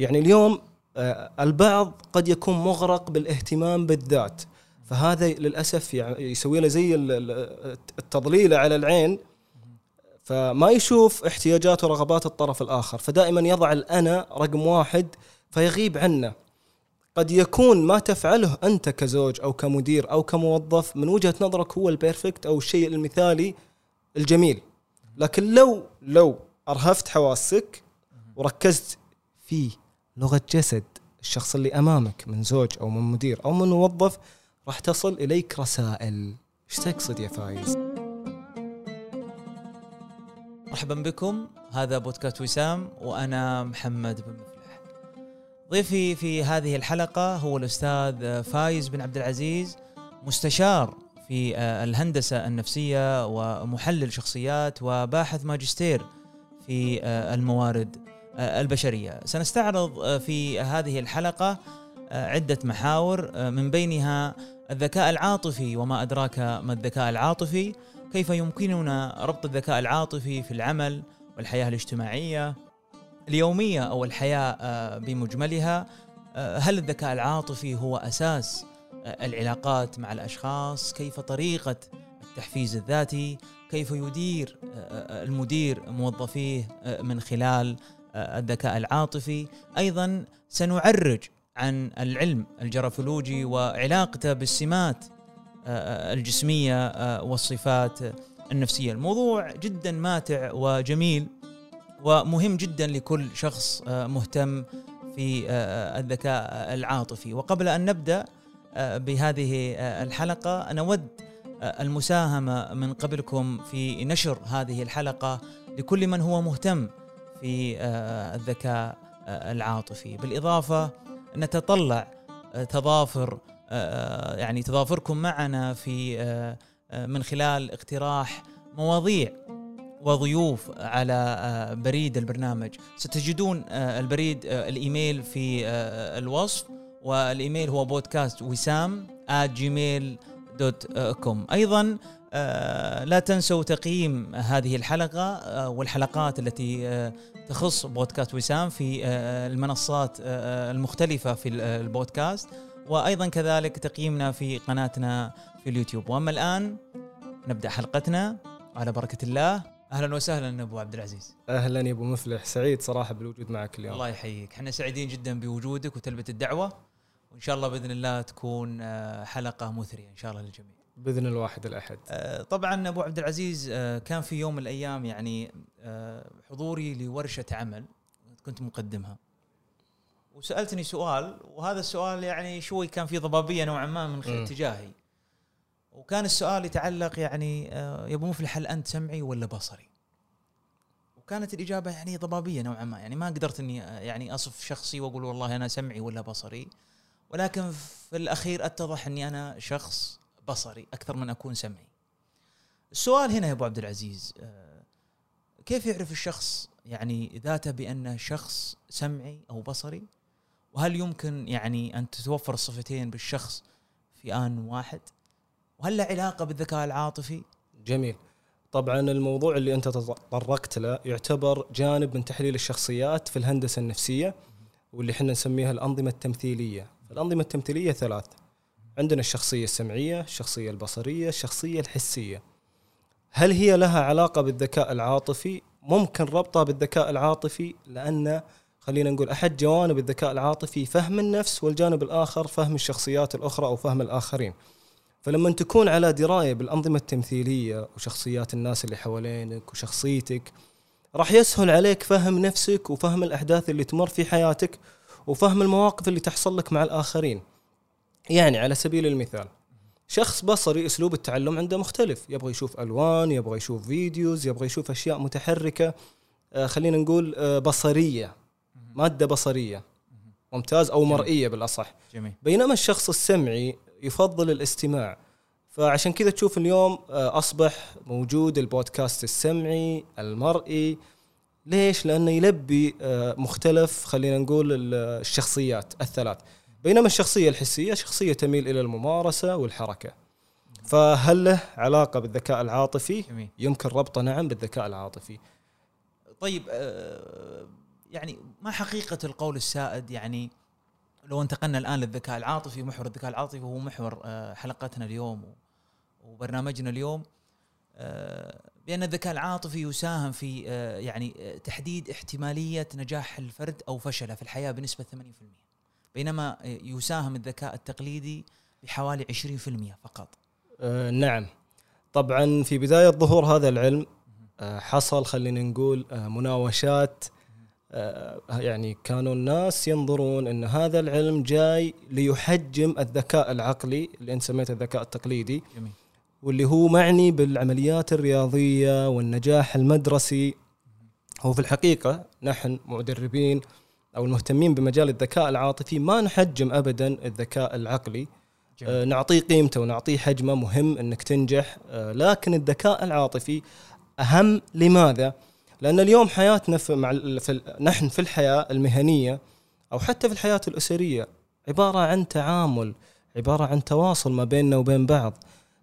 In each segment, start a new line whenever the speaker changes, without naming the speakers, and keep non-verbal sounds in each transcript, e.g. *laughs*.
يعني اليوم آه، البعض قد يكون مغرق بالاهتمام بالذات. فهذا للأسف يعني يسوي له زي ال- ال- التضليله على العين. فما يشوف احتياجات ورغبات الطرف الآخر. فدائما يضع الأنا رقم واحد فيغيب عنه. قد يكون ما تفعله أنت كزوج أو كمدير أو كموظف من وجهة نظرك هو البيرفكت أو الشيء المثالي الجميل. لكن لو لو أرهفت حواسك وركزت في لغة جسد الشخص اللي أمامك من زوج أو من مدير أو من موظف راح تصل إليك رسائل. إيش تقصد يا فايز؟
مرحبا بكم. هذا بودكاست وسام وأنا محمد بن مفلح. ضيفي في هذه الحلقة هو الأستاذ فايز بن عبد العزيز مستشار في الهندسة النفسية ومحلل شخصيات وباحث ماجستير في الموارد البشرية. سنستعرض في هذه الحلقة عدة محاور من بينها الذكاء العاطفي وما أدراك ما الذكاء العاطفي. كيف يمكننا ربط الذكاء العاطفي في العمل والحياة الاجتماعية اليومية أو الحياة بمجملها؟ هل الذكاء العاطفي هو أساس العلاقات مع الأشخاص؟ كيف طريقة التحفيز الذاتي؟ كيف يدير المدير موظفيه من خلال الذكاء العاطفي. أيضا سنعرج عن العلم الجرافولوجي وعلاقته بالسمات الجسمية والصفات النفسية. الموضوع جدا ماتع وجميل ومهم جدا لكل شخص مهتم في الذكاء العاطفي. وقبل أن نبدأ بهذه الحلقة نود المساهمة من قبلكم في نشر هذه الحلقة لكل من هو مهتم في الذكاء العاطفي. بالإضافة نتطلع تضافر يعني تضافركم معنا في من خلال اقتراح مواضيع وضيوف على بريد البرنامج. ستجدون البريد الإيميل في الوصف والإيميل هو بودكاست وسام gmail.com أيضا لا تنسوا تقييم هذه الحلقة والحلقات التي تخص بودكاست وسام في المنصات المختلفة في البودكاست. وأيضا كذلك تقييمنا في قناتنا في اليوتيوب. وأما الآن نبدأ حلقتنا. على بركة الله. أهلا وسهلا أبو عبد العزيز.
أهلا يا أبو مفلح. سعيد صراحة بالوجود معك اليوم.
الله يحييك. إحنا سعيدين جدا بوجودك وتلبية الدعوة. وإن شاء الله بإذن الله تكون حلقة مثرية إن شاء الله للجميع.
بإذن الواحد الأحد.
طبعا أبو عبد العزيز كان في يوم من الأيام يعني حضوري لورشة عمل كنت مقدمها. وسألتني سؤال وهذا السؤال يعني شوي كان فيه ضبابية نوعا ما من اتجاهي. وكان السؤال يتعلق يعني يا أبو مفلح هل أنت سمعي ولا بصري؟ وكانت الإجابة يعني ضبابية نوعا ما. يعني ما قدرت إني يعني أصف شخصي وأقول والله أنا سمعي ولا بصري. ولكن في الأخير أتضح إني أنا شخص بصري أكثر من أكون سمعي. السؤال هنا يا أبو عبد العزيز كيف يعرف الشخص يعني ذاته بانه شخص سمعي أو بصري؟ وهل يمكن يعني أن تتوفر الصفتين بالشخص في آن واحد؟ وهل له علاقة بالذكاء العاطفي؟
جميل. طبعا الموضوع اللي أنت تطرقت له يعتبر جانب من تحليل الشخصيات في الهندسة النفسية واللي إحنا نسميها الأنظمة التمثيلية. الانظمه التمثيلية ثلاث. عندنا الشخصية السمعية، الشخصية البصرية، الشخصية الحسية. هل هي لها علاقة بالذكاء العاطفي؟ ممكن ربطها بالذكاء العاطفي لأن خلينا نقول أحد جوانب الذكاء العاطفي فهم النفس والجانب الآخر فهم الشخصيات الأخرى أو فهم الآخرين. فلما تكون على دراية بالأنظمة التمثيلية وشخصيات الناس اللي حوالينك وشخصيتك راح يسهل عليك فهم نفسك وفهم الأحداث اللي تمر في حياتك وفهم المواقف اللي تحصل لك مع الآخرين. يعني على سبيل المثال شخص بصري أسلوب التعلم عنده مختلف، يبغى يشوف ألوان، يبغى يشوف فيديوز، يبغى يشوف أشياء متحركة آه خلينا نقول آه بصرية مادة بصرية ممتاز أو مرئية بالأصح.
جميل.
بينما الشخص السمعي يفضل الاستماع. فعشان كذا تشوف اليوم أصبح موجود البودكاست السمعي المرئي. ليش؟ لأنه يلبي مختلف خلينا نقول الشخصيات الثلاث. بينما الشخصية الحسية شخصية تميل إلى الممارسة والحركة. فهل له علاقة بالذكاء العاطفي؟
جميل.
يمكن ربطه نعم بالذكاء العاطفي.
طيب آه يعني ما حقيقة القول السائد؟ يعني لو انتقلنا الآن للذكاء العاطفي محور الذكاء العاطفي هو محور آه، حلقتنا اليوم وبرنامجنا اليوم. آه، بأن الذكاء العاطفي يساهم في يعني تحديد احتمالية نجاح الفرد أو فشله في الحياة بنسبة 80% بينما آه، يساهم الذكاء التقليدي بحوالي 20% فقط.
آه نعم. طبعا في بداية ظهور هذا العلم آه حصل خلينا نقول آه مناوشات آه يعني كانوا الناس ينظرون إن هذا العلم جاي ليحجم الذكاء العقلي اللي أنت سميته الذكاء التقليدي
جميل.
واللي هو معني بالعمليات الرياضية والنجاح المدرسي. هو في الحقيقة نحن مدربين أو المهتمين بمجال الذكاء العاطفي ما نحجم أبدا الذكاء العقلي
جميل.
آه، نعطيه قيمته ونعطيه حجمه مهم إنك تنجح آه، لكن الذكاء العاطفي أهم لماذا؟ لأن اليوم حياتنا في مع ال- في نحن في الحياة المهنية أو حتى في الحياة الأسرية عبارة عن تعامل عبارة عن تواصل ما بيننا وبين بعض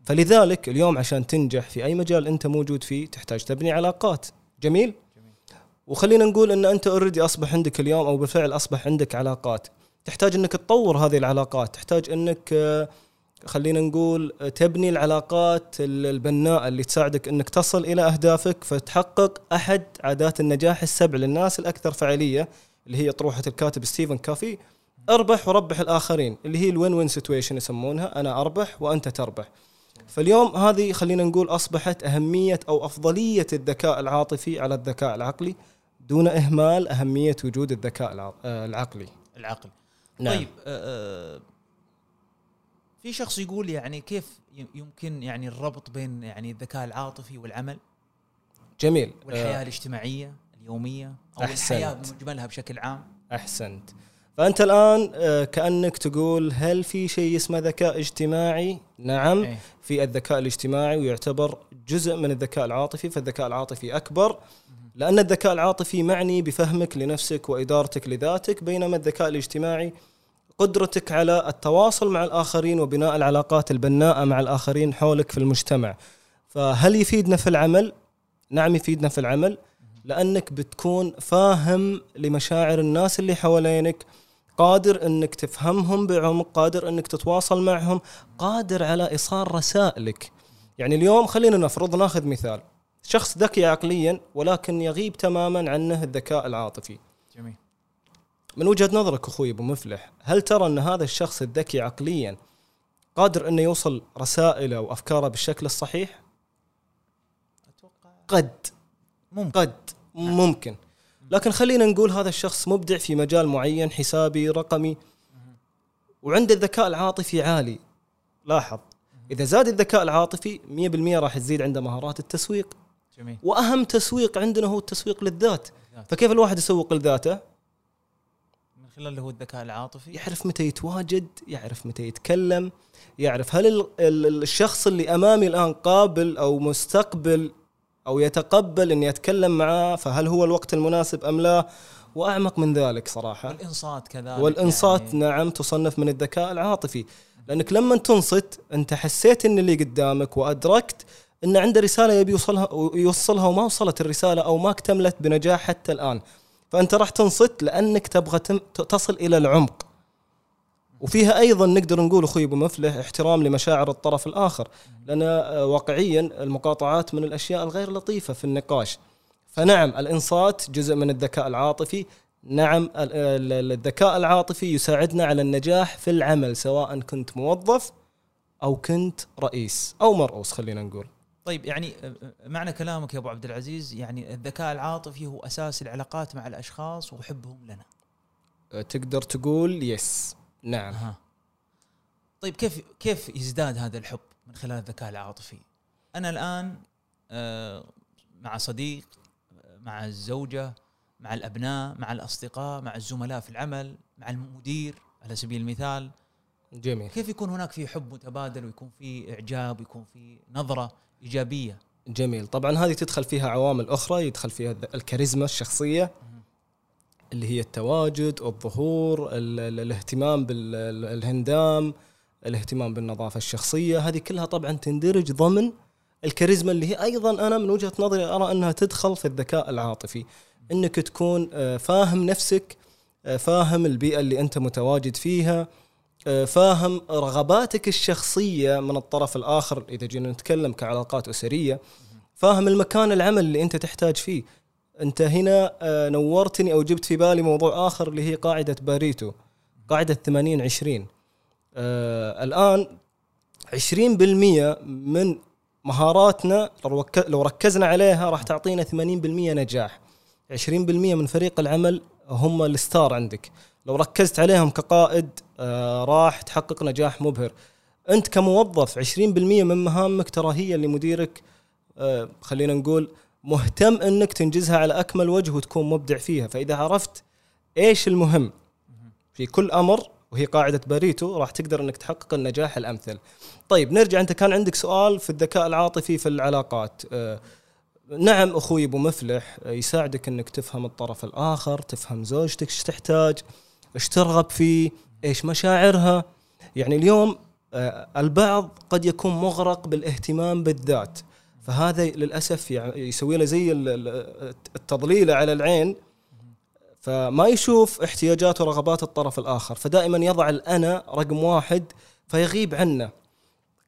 فلذلك اليوم عشان تنجح في أي مجال أنت موجود فيه تحتاج تبني علاقات جميل؟ وخلينا نقول إن أنت already أصبح عندك اليوم أو بالفعل أصبح عندك علاقات. تحتاج إنك تطور هذه العلاقات. تحتاج إنك آه، خلينا نقول آه، تبني العلاقات ال- البناءة اللي تساعدك إنك تصل إلى أهدافك فتحقق أحد عادات النجاح السبع للناس الأكثر فعالية اللي هي أطروحة الكاتب ستيفن كوفي. أربح وربح الآخرين اللي هي ال win-win situation يسمونها. أنا أربح وأنت تربح. فاليوم هذه خلينا نقول أصبحت أهمية أو أفضلية الذكاء العاطفي على الذكاء العقلي. دون إهمال أهمية وجود الذكاء آه، العقلي.
العقل
نعم.
طيب آه، آه، في شخص يقول يعني كيف يمكن يعني الربط بين يعني الذكاء العاطفي والعمل؟
جميل.
والحياة
آه،
الاجتماعية اليومية أو
أحسنت.
الحياة بمجملها بشكل عام؟
أحسنت. فأنت الآن كأنك تقول هل في شيء اسمه ذكاء اجتماعي؟ نعم.
إيه.
في الذكاء الاجتماعي ويعتبر جزء من الذكاء العاطفي فالذكاء العاطفي أكبر. لأن الذكاء العاطفي معني بفهمك لنفسك وإدارتك لذاتك بينما الذكاء الاجتماعي قدرتك على التواصل مع الآخرين وبناء العلاقات البناءة مع الآخرين حولك في المجتمع. فهل يفيدنا في العمل؟ نعم يفيدنا في العمل لأنك بتكون فاهم لمشاعر الناس اللي حوالينك قادر إنك تفهمهم بعمق قادر إنك تتواصل معهم قادر على إيصال رسائلك. يعني اليوم خلينا نفرض ناخذ مثال. شخص ذكي عقليا ولكن يغيب تماما عنه الذكاء العاطفي.
جميل.
من وجهة نظرك أخوي أبو مفلح هل ترى أن هذا الشخص الذكي عقليا قادر انه يوصل رسائله وافكاره بالشكل الصحيح؟
أتوقع
قد.
ممكن.
قد. ممكن. لكن خلينا نقول هذا الشخص مبدع في مجال معين حسابي رقمي. وعنده الذكاء العاطفي عالي. لاحظ. إذا زاد الذكاء العاطفي 100% راح تزيد عنده مهارات التسويق.
جميل.
وأهم تسويق عندنا هو التسويق للذات. فكيف الواحد يسوق لذاته؟
من خلال اللي هو الذكاء العاطفي.
يعرف متى يتواجد يعرف متى يتكلم يعرف هل ال- ال- الشخص اللي أمامي الآن قابل أو مستقبل أو يتقبل اني اتكلم معاه فهل هو الوقت المناسب أم لا؟ وأعمق من ذلك صراحة.
والإنصات كذلك
والإنصات
يعني.
نعم تصنف من الذكاء العاطفي. لأنك لما تنصت أنت حسيت إن اللي قدامك وأدركت إن عنده رسالة يبي يوصلها يوصلها وما وصلت الرسالة أو ما اكتملت بنجاح حتى الآن. فأنت راح تنصت لأنك تبغى تصل إلى العمق. وفيها أيضا نقدر نقول أخوي أبو مفلح احترام لمشاعر الطرف الآخر. لأن آه، واقعيا المقاطعات من الأشياء الغير لطيفة في النقاش. فنعم الإنصات جزء من الذكاء العاطفي. نعم ال- ال- الذكاء العاطفي يساعدنا على النجاح في العمل سواء كنت موظف أو كنت رئيس أو مرؤوس خلينا نقول.
طيب يعني آه، آه، معنى كلامك يا أبو عبد العزيز يعني الذكاء العاطفي هو أساس العلاقات مع الأشخاص وحبهم لنا.
أه، تقدر تقول يس نعم.
أها. طيب كيف كيف يزداد هذا الحب من خلال الذكاء العاطفي؟ أنا الآن مع صديق مع الزوجة مع الأبناء مع الأصدقاء مع الزملاء في العمل مع المدير على سبيل المثال.
جميل.
كيف يكون هناك في حب متبادل ويكون في إعجاب ويكون في نظرة؟ إيجابية.
جميل. طبعا هذه تدخل فيها عوامل أخرى يدخل فيها الكاريزما الشخصية اللي هي التواجد الظهور ال- ال- الاهتمام بالهندام الاهتمام بالنظافة الشخصية. هذه كلها طبعا تندرج ضمن الكاريزما اللي هي أيضا أنا من وجهة نظري أرى أنها تدخل في الذكاء العاطفي. إنك تكون آه، فاهم نفسك آه، فاهم البيئة اللي أنت متواجد فيها فاهم رغباتك الشخصية من الطرف الآخر إذا جينا نتكلم كعلاقات أسرية فاهم المكان العمل اللي أنت تحتاج فيه. أنت هنا آه، نورتني أو جبت في بالي موضوع آخر اللي هي قاعدة باريتو قاعدة 80 20 آه الآن 20% من مهاراتنا لو ركزنا عليها راح تعطينا 80% نجاح. 20% من فريق العمل هم الستار عندك. لو ركزت عليهم كقائد آه راح تحقق نجاح مبهر أنت كموظف 20% من مهامك ترى هي اللي مديرك آه خلينا نقول مهتم إنك تنجزها على أكمل وجه وتكون مبدع فيها فإذا عرفت إيش المهم في كل أمر وهي قاعدة باريتو راح تقدر إنك تحقق النجاح الأمثل. طيب نرجع أنت كان عندك سؤال في الذكاء العاطفي في العلاقات. آه نعم أخوي أبو مفلح يساعدك إنك تفهم الطرف الآخر، تفهم زوجتك إيش تحتاج، إيش ترغب فيه، إيش مشاعرها. يعني اليوم آه البعض قد يكون مغرق بالاهتمام بالذات. فهذا للأسف يعني يسوي له زي ال- ال- التضليله على العين فما يشوف احتياجات ورغبات الطرف الآخر فدائما يضع الأنا رقم واحد فيغيب عنه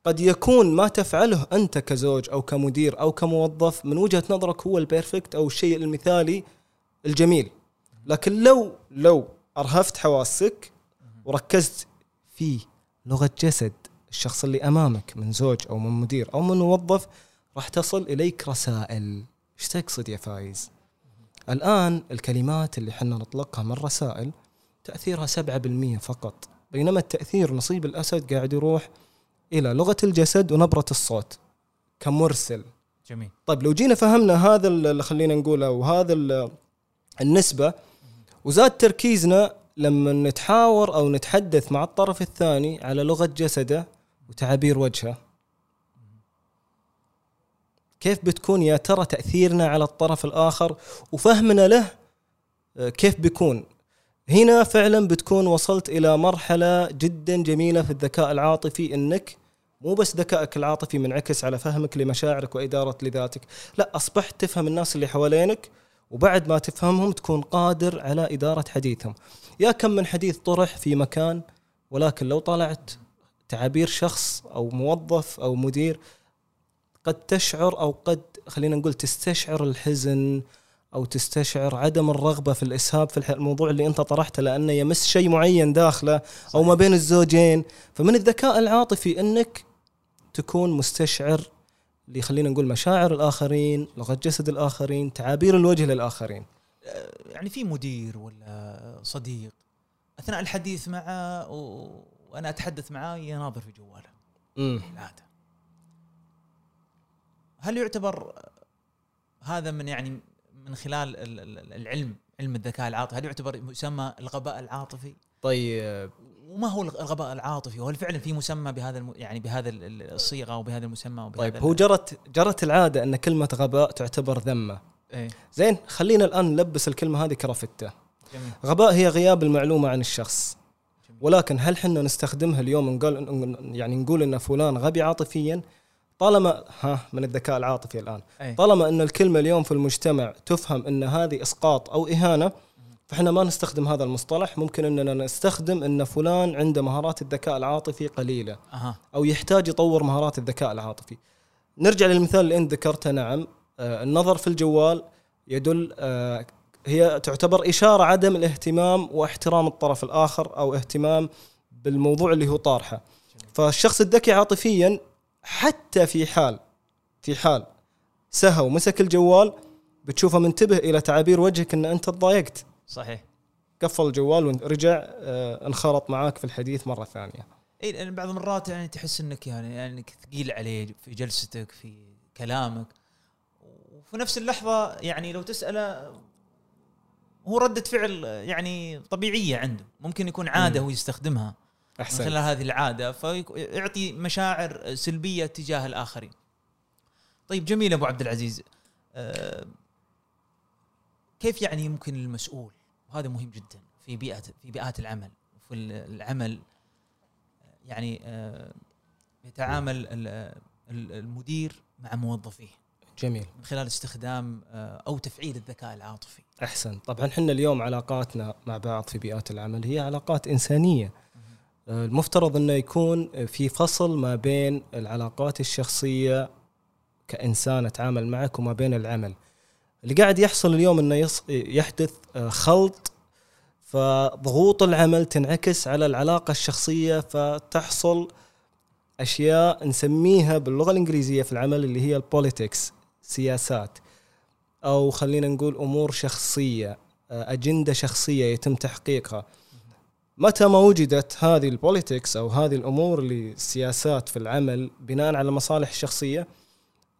قد يكون ما تفعله أنت كزوج أو كمدير أو كموظف من وجهة نظرك هو البيرفكت أو الشيء المثالي الجميل لكن لو لو أرهفت حواسك وركزت في لغة جسد الشخص اللي أمامك من زوج أو من مدير أو من موظف راح تصل إليك رسائل. إيش تقصد يا فايز؟ الآن الكلمات اللي حنا نطلقها من رسائل تأثيرها 7% فقط بينما التأثير نصيب الأسد قاعد يروح إلى لغة الجسد ونبرة الصوت. كمرسل.
جميل.
طيب لو جينا فهمنا هذا اللي خلينا نقوله وهذا ال- النسبة وزاد تركيزنا لما نتحاور أو نتحدث مع الطرف الثاني على لغة جسده وتعابير وجهه. كيف بتكون يا ترى تأثيرنا على الطرف الآخر وفهمنا له آه، كيف بيكون؟ هنا فعلا بتكون وصلت إلى مرحلة جدا جميلة في الذكاء العاطفي إنك مو بس ذكائك العاطفي منعكس على فهمك لمشاعرك وإدارة لذاتك لا أصبحت تفهم الناس اللي حوالينك وبعد ما تفهمهم تكون قادر على إدارة حديثهم. يا كم من حديث طرح في مكان ولكن لو طلعت تعابير شخص أو موظف أو مدير قد تشعر أو قد خلينا نقول تستشعر الحزن أو تستشعر عدم الرغبة في الإسهاب في الموضوع اللي أنت طرحته لأنه يمس شيء معين داخله أو ما بين الزوجين. فمن الذكاء العاطفي إنك تكون مستشعر اللي خلينا نقول مشاعر الآخرين لغة جسد الآخرين تعابير الوجه للآخرين.
يعني في مدير ولا صديق أثناء الحديث معه و- وأنا أتحدث معاه يناظر في جواله.
امم
العادة. هل يعتبر هذا من يعني من خلال ال- ال- العلم علم الذكاء العاطفي هل يعتبر يسمى الغباء العاطفي؟
طيب
وما هو الغباء العاطفي وهل فعلا في مسمى بهذا الم... يعني بهذا ال- ال- الصيغة وبهذا المسمى وبهذا
طيب هو جرت جرت العادة أن كلمة غباء تعتبر ذمة.
إيه.
زين خلينا الآن نلبس الكلمة هذه كرفتة.
جميل.
غباء هي غياب المعلومة عن الشخص.
جميل.
ولكن هل حنا نستخدمها اليوم نقول يعني نقول إن فلان غبي عاطفيا؟ طالما ها من الذكاء العاطفي الآن.
إيه.
طالما إن الكلمة اليوم في المجتمع تفهم إن هذه إسقاط أو إهانة فإحنا ما نستخدم هذا المصطلح ممكن إننا نستخدم إن فلان عنده مهارات الذكاء العاطفي قليلة
أها
أو يحتاج يطور مهارات الذكاء العاطفي. نرجع للمثال اللي أنت ذكرته نعم آه، النظر في الجوال يدل آه، هي تعتبر إشارة عدم الاهتمام واحترام الطرف الآخر أو اهتمام بالموضوع اللي هو طارحه. فالشخص الذكي عاطفيا حتى في حال في حال سهى ومسك الجوال بتشوفه منتبه إلى تعابير وجهك إن أنت تضايقت
صحيح
قفل الجوال ورجع آه، انخرط معاك في الحديث مرة ثانية.
إي لأن بعض المرات يعني تحس إنك يعني يعني إنك ثقيل عليه في جلستك في كلامك وفي نفس اللحظة يعني لو تسأله هو ردة فعل يعني طبيعية عنده ممكن يكون عادة
مم.
هو يستخدمها من
احسن
خلال هذه العادة فيعطي مشاعر سلبية تجاه الآخرين. طيب جميل أبو عبد العزيز آه، كيف يعني يمكن المسؤول وهذا مهم جدا في بيئة في بيئات العمل. وفي العمل يعني آه، يتعامل ال- ال- المدير مع موظفيه.
جميل.
من خلال استخدام آه، أو تفعيل الذكاء العاطفي.
أحسن. طبعا إحنا اليوم علاقاتنا مع بعض في بيئات العمل هي علاقات إنسانية. آه، المفترض إنه يكون في فصل ما بين العلاقات الشخصية كإنسان أتعامل معك وما بين العمل. اللي قاعد يحصل اليوم إنه يحدث آه، خلط فضغوط العمل تنعكس على العلاقة الشخصية فتحصل أشياء نسميها باللغة الإنجليزية في العمل اللي هي ال politics سياسات أو خلينا نقول أمور شخصية آه، أجندة شخصية يتم تحقيقها. متى ما وجدت هذه ال politics أو هذه الأمور اللي السياسات في العمل بناء على مصالح الشخصية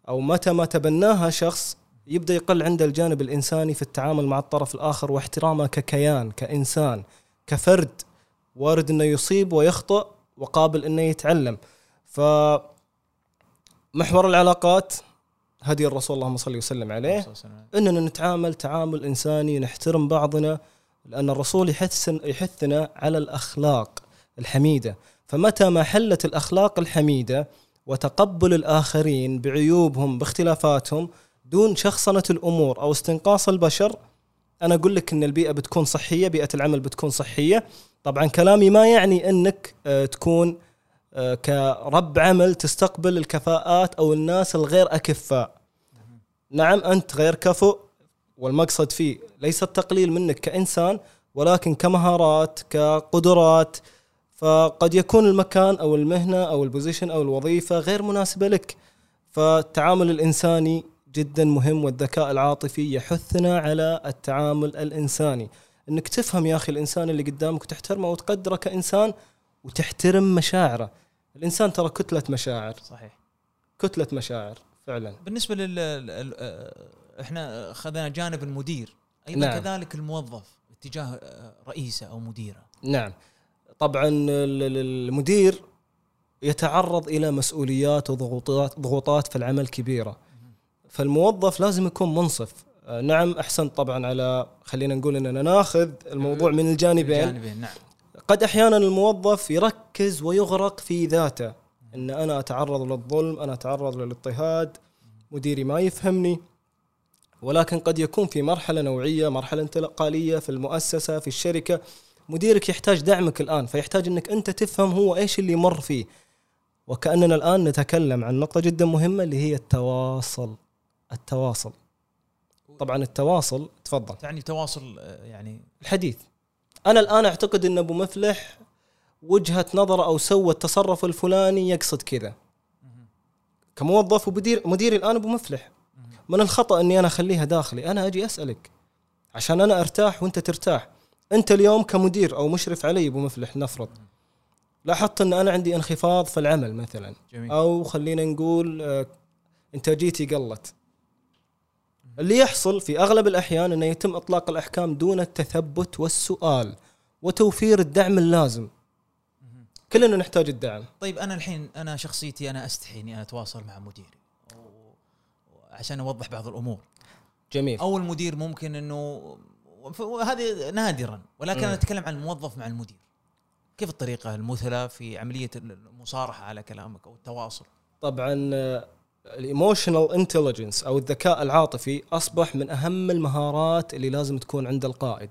أو متى ما تبناها شخص يبدأ يقل عنده الجانب الإنساني في التعامل مع الطرف الآخر واحترامه ككيان كإنسان كفرد وارد إنه يصيب ويخطئ وقابل إنه يتعلم. ف محور العلاقات هدي الرسول اللهم صل وسلم عليه إننا نتعامل تعامل إنساني نحترم بعضنا لأن الرسول يحث يحثنا على الأخلاق الحميدة. فمتى ما حلت الأخلاق الحميدة وتقبل الآخرين بعيوبهم باختلافاتهم دون شخصنة الأمور أو استنقاص البشر أنا أقول لك إن البيئة بتكون صحية بيئة العمل بتكون صحية. طبعا كلامي ما يعني إنك آه، تكون آه، كرب عمل تستقبل الكفاءات أو الناس الغير أكفاء. نعم أنت غير كفؤ والمقصد فيه ليس التقليل منك كإنسان ولكن كمهارات كقدرات. فقد يكون المكان أو المهنة أو البوزيشن أو الوظيفة غير مناسبة لك. فالتعامل الإنساني جدا مهم والذكاء العاطفي يحثنا على التعامل الإنساني. إنك تفهم يا أخي الإنسان اللي قدامك وتحترمه وتقدره كإنسان وتحترم مشاعره. الإنسان ترى كتلة مشاعر.
صحيح.
كتلة مشاعر فعلا.
بالنسبة لل آه، إحنا أخذنا جانب المدير. أيضا
نعم.
كذلك الموظف اتجاه آه، رئيسة أو مديرة.
نعم. طبعا ال- ال- المدير يتعرض إلى مسؤوليات وضغوطات ضغوطات في العمل كبيرة. فالموظف لازم يكون منصف. آه، نعم احسنت طبعا على خلينا نقول إننا ناخذ الموضوع من الجانبين.
الجانبين نعم.
قد أحيانا الموظف يركز ويغرق في ذاته. إن أنا أتعرض للظلم أنا أتعرض للاضطهاد مديري ما يفهمني. ولكن قد يكون في مرحلة نوعية مرحلة انتقالية في المؤسسة في الشركة. مديرك يحتاج دعمك الآن فيحتاج إنك أنت تفهم هو إيش اللي يمر فيه. وكأننا الآن نتكلم عن نقطة جدا مهمة اللي هي التواصل. التواصل. طبعا التواصل تفضل.
تعني تواصل آه، يعني
الحديث. أنا الآن أعتقد إن أبو مفلح وجهة نظر أو سوى التصرف الفلاني يقصد كذا. كموظف ومدير مديري الآن أبو مفلح. من الخطأ إني أنا أخليها داخلي. أنا أجي أسألك. عشان أنا أرتاح وأنت ترتاح. أنت اليوم كمدير أو مشرف علي أبو مفلح نفرض. لاحظت إن أنا عندي انخفاض في العمل مثلا.
جميل.
أو خلينا نقول آه، إنتاجيتي قلت. اللي يحصل في أغلب الأحيان إنه يتم إطلاق الأحكام دون التثبت والسؤال وتوفير الدعم اللازم. كلنا نحتاج الدعم.
طيب أنا الحين أنا شخصيتي أنا أستحي إني أتواصل مع مديري عشان أوضح بعض الأمور.
جميل.
أو المدير ممكن إنه ف- هذه نادرا ولكن
مم.
أنا أتكلم عن الموظف مع المدير. كيف الطريقة المثلى في عملية المصارحة على كلامك أو التواصل؟
طبعا ال emotional intelligence أو الذكاء العاطفي أصبح من أهم المهارات اللي لازم تكون عند القائد.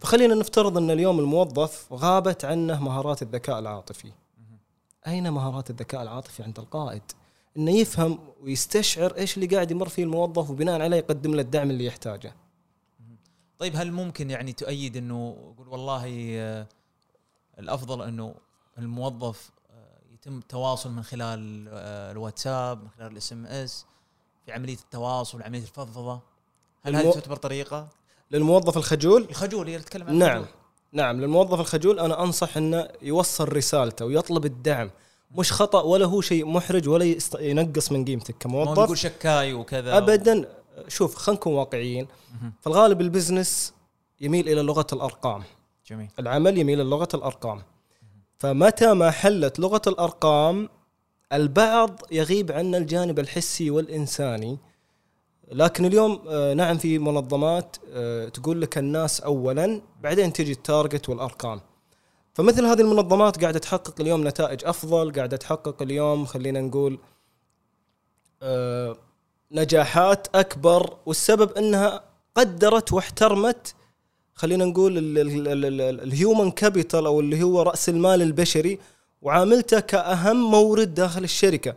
فخلينا نفترض أن اليوم الموظف غابت عنه مهارات الذكاء العاطفي. أين مهارات الذكاء العاطفي عند القائد؟ إنه يفهم ويستشعر إيش اللي قاعد يمر فيه الموظف وبناء عليه يقدم له الدعم اللي يحتاجه.
طيب هل ممكن يعني تؤيد إنه يقول والله آه، الأفضل إنه الموظف يتم التواصل من خلال آه، الواتساب من خلال الإس إم إس في عملية التواصل عملية الفضفضة. هل
المو-
هذه تعتبر طريقة؟
للموظف الخجول؟
الخجول هي اللي تتكلم عن
نعم.
الخجول.
نعم للموظف الخجول أنا أنصح إنه يوصل رسالته ويطلب الدعم. مش خطأ ولا هو شيء محرج ولا يست- ينقص من قيمتك
ما
كموظف
بيقول شكاي وكذا
ابدا. شوف خلينا نكون واقعيين. في الغالب البزنس يميل إلى لغة الأرقام.
جميل.
العمل يميل إلى لغة الأرقام. فمتى ما حلت لغة الأرقام البعض يغيب عنا الجانب الحسي والإنساني. لكن اليوم آه، نعم في منظمات آه، تقول لك الناس اولا بعدين تجي ال target والأرقام. فمثل هذه المنظمات قاعدة تحقق اليوم نتائج أفضل قاعدة تحقق اليوم خلينا نقول آه، نجاحات أكبر. والسبب إنها قدرت واحترمت خلينا نقول ال human capital أو اللي هو رأس المال البشري وعاملته كأهم مورد داخل الشركة.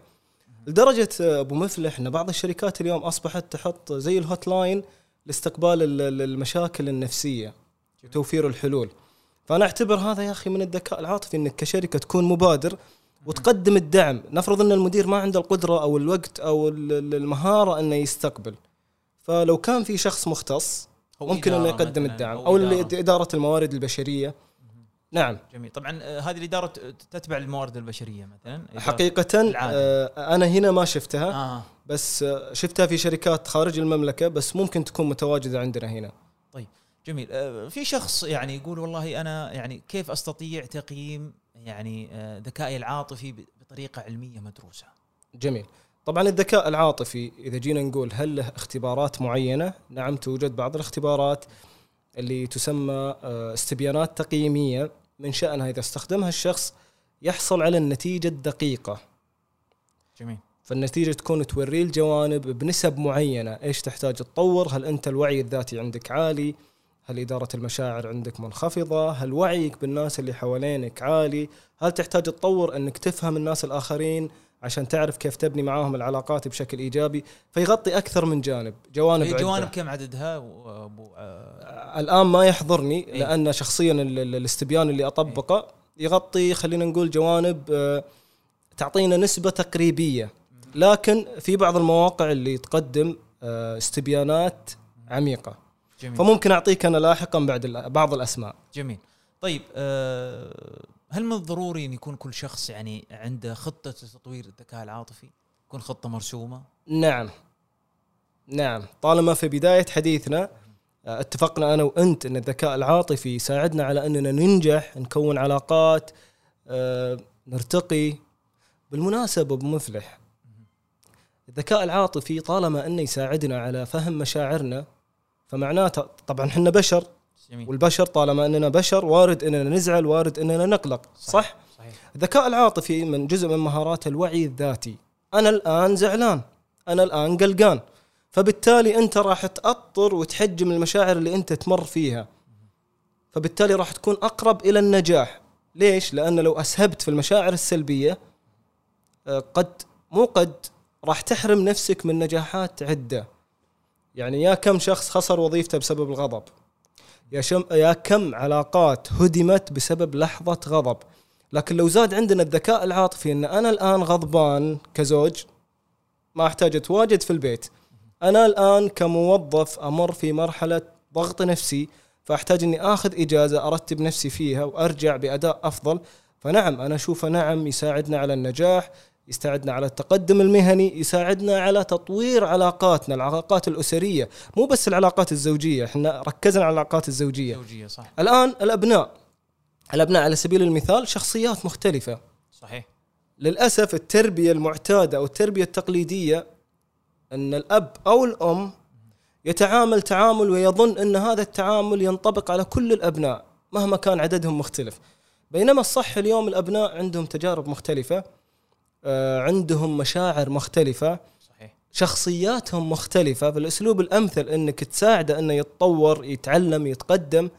لدرجة أبو مفلح ان بعض الشركات اليوم أصبحت تحط زي ال hotline لاستقبال ال- المشاكل النفسية وتوفير الحلول. فأنا أعتبر هذا يا أخي من الذكاء العاطفي إنك كشركة تكون مبادر وتقدم الدعم. نفرض إن المدير ما عنده القدرة أو الوقت أو ال- ال- المهارة إنه يستقبل. فلو كان في شخص مختص ممكن
إنه
يقدم الدعم
أو
أو اللي-
إدارة.
إدارة الموارد البشرية. نعم.
جميل. طبعا آه، هذه الإدارة تتبع الموارد البشرية مثلا
حقيقه
العادة.
آه، أنا هنا ما شفتها
آه.
بس آه، شفتها في شركات خارج المملكة بس ممكن تكون متواجدة عندنا هنا.
جميل. آه، في شخص يعني يقول والله أنا يعني كيف أستطيع تقييم يعني آه، ذكائي العاطفي بطريقة علمية مدروسة؟
جميل. طبعا الذكاء العاطفي إذا جينا نقول هل له اختبارات معينة؟ نعم توجد بعض الاختبارات اللي تسمى آه، استبيانات تقييمية. من شأنها إذا استخدمها الشخص يحصل على النتيجة الدقيقة.
جميل.
فالنتيجة تكون توري الجوانب بنسب معينة. إيش تحتاج تطور؟ هل أنت الوعي الذاتي عندك عالي؟ هل إدارة المشاعر عندك منخفضة؟ هل وعيك بالناس اللي حوالينك عالي؟ هل تحتاج تطور أنك تفهم الناس الآخرين؟ عشان تعرف كيف تبني معاهم العلاقات بشكل إيجابي؟ فيغطي أكثر من جانب، جوانب عدة.
جوانب كم عددها وأبو آه،
الآن ما يحضرني
إيه.
لأن شخصيا ال- ال- الاستبيان اللي أطبقه يغطي خلينا نقول جوانب آه، تعطينا نسبة تقريبية لكن في بعض المواقع اللي تقدم آه، استبيانات عميقة
جميل
فممكن أعطيك أنا لاحقا بعد بعض الأسماء
جميل طيب آه، هل من الضروري إن يكون كل شخص يعني عنده خطة لتطوير الذكاء العاطفي؟ تكون خطة مرسومة؟
نعم نعم طالما في بداية حديثنا آه، اتفقنا أنا وأنت أن الذكاء العاطفي يساعدنا على أننا ننجح نكون علاقات آه، نرتقي بالمناسبة أبو مفلح الذكاء العاطفي طالما أنه يساعدنا على فهم مشاعرنا فمعناته طبعا إحنا بشر
جميل.
والبشر طالما أننا بشر وارد أننا نزعل وارد أننا نقلق صح؟
صحيح.
الذكاء العاطفي من جزء من مهارات الوعي الذاتي. أنا الآن زعلان أنا الآن قلقان. فبالتالي أنت راح تأطر وتحجم المشاعر اللي أنت تمر فيها. فبالتالي راح تكون أقرب إلى النجاح. ليش؟ لأن لو أسهبت في المشاعر السلبية آه، قد مو قد راح تحرم نفسك من نجاحات عدة. يعني يا كم شخص خسر وظيفته بسبب الغضب. يا شم يا كم علاقات هدمت بسبب لحظة غضب. لكن لو زاد عندنا الذكاء العاطفي إن أنا الآن غضبان كزوج ما احتاج اتواجد في البيت. أنا الآن كموظف أمر في مرحلة ضغط نفسي فأحتاج إني آخذ إجازة أرتب نفسي فيها وأرجع بأداء أفضل. فنعم أنا اشوفه نعم يساعدنا على النجاح يساعدنا على التقدم المهني يساعدنا على تطوير علاقاتنا العلاقات الأسرية مو بس العلاقات الزوجية إحنا ركزنا على العلاقات الزوجية.
زوجيه صح.
الآن الأبناء الأبناء على سبيل المثال شخصيات مختلفة.
صحيح.
للأسف التربية المعتادة أو التربية التقليدية أن الأب أو الأم يتعامل تعامل ويظن أن هذا التعامل ينطبق على كل الأبناء مهما كان عددهم مختلف. بينما الصح اليوم الأبناء عندهم تجارب مختلفة. آه، عندهم مشاعر مختلفة
صحيح.
شخصياتهم مختلفة فالأسلوب الأمثل إنك تساعده إنه يتطور يتعلم يتقدم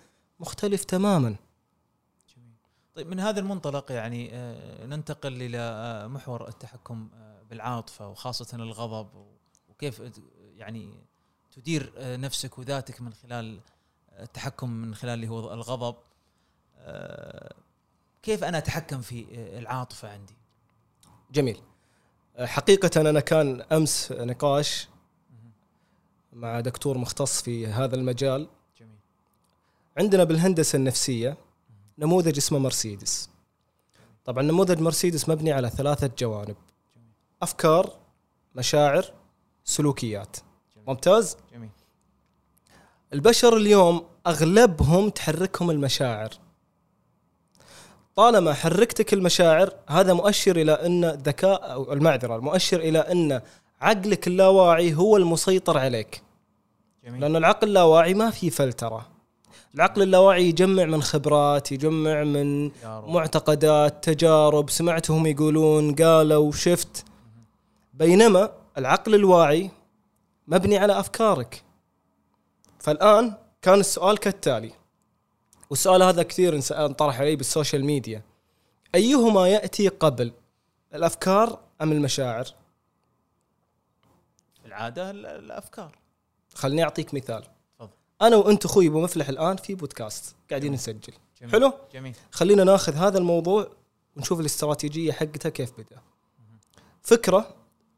مختلف تماما.
طيب من هذا المنطلق يعني آه، ننتقل إلى آه، محور التحكم آه، بالعاطفة وخاصة الغضب وكيف يعني تدير آه، نفسك وذاتك من خلال التحكم من خلال اللي هو الغضب. آه، كيف أنا أتحكم في آه، العاطفة عندي؟
جميل. حقيقة أنا كان أمس نقاش مع دكتور مختص في هذا المجال.
جميل.
عندنا بالهندسة النفسية نموذج اسمه مرسيدس. طبعا نموذج مرسيدس مبني على ثلاثة جوانب. أفكار مشاعر سلوكيات.
جميل.
ممتاز؟
جميل.
البشر اليوم أغلبهم تحركهم المشاعر. طالما حركتك المشاعر هذا مؤشر إلى أن الذكاء أو المعذرة المؤشر إلى أن عقلك اللاواعي هو المسيطر عليك.
جميل.
لأن العقل اللاواعي ما في فلترة. العقل اللاواعي يجمع من خبرات يجمع من. معتقدات تجارب سمعتهم يقولون قالوا شفت. بينما العقل الواعي مبني على أفكارك. فالآن كان السؤال كالتالي. والسؤال هذا كثير انطرح علي بالسوشيال ميديا. أيهما يأتي قبل الأفكار أم المشاعر؟
العادة ال- الأفكار.
خليني أعطيك مثال.
تفضل.
أنا وأنت أخوي أبو مفلح الآن في بودكاست قاعدين نسجل.
جميل.
حلو؟
جميل.
خلينا ناخذ هذا الموضوع ونشوف الاستراتيجية حقته كيف بدأ. فكرة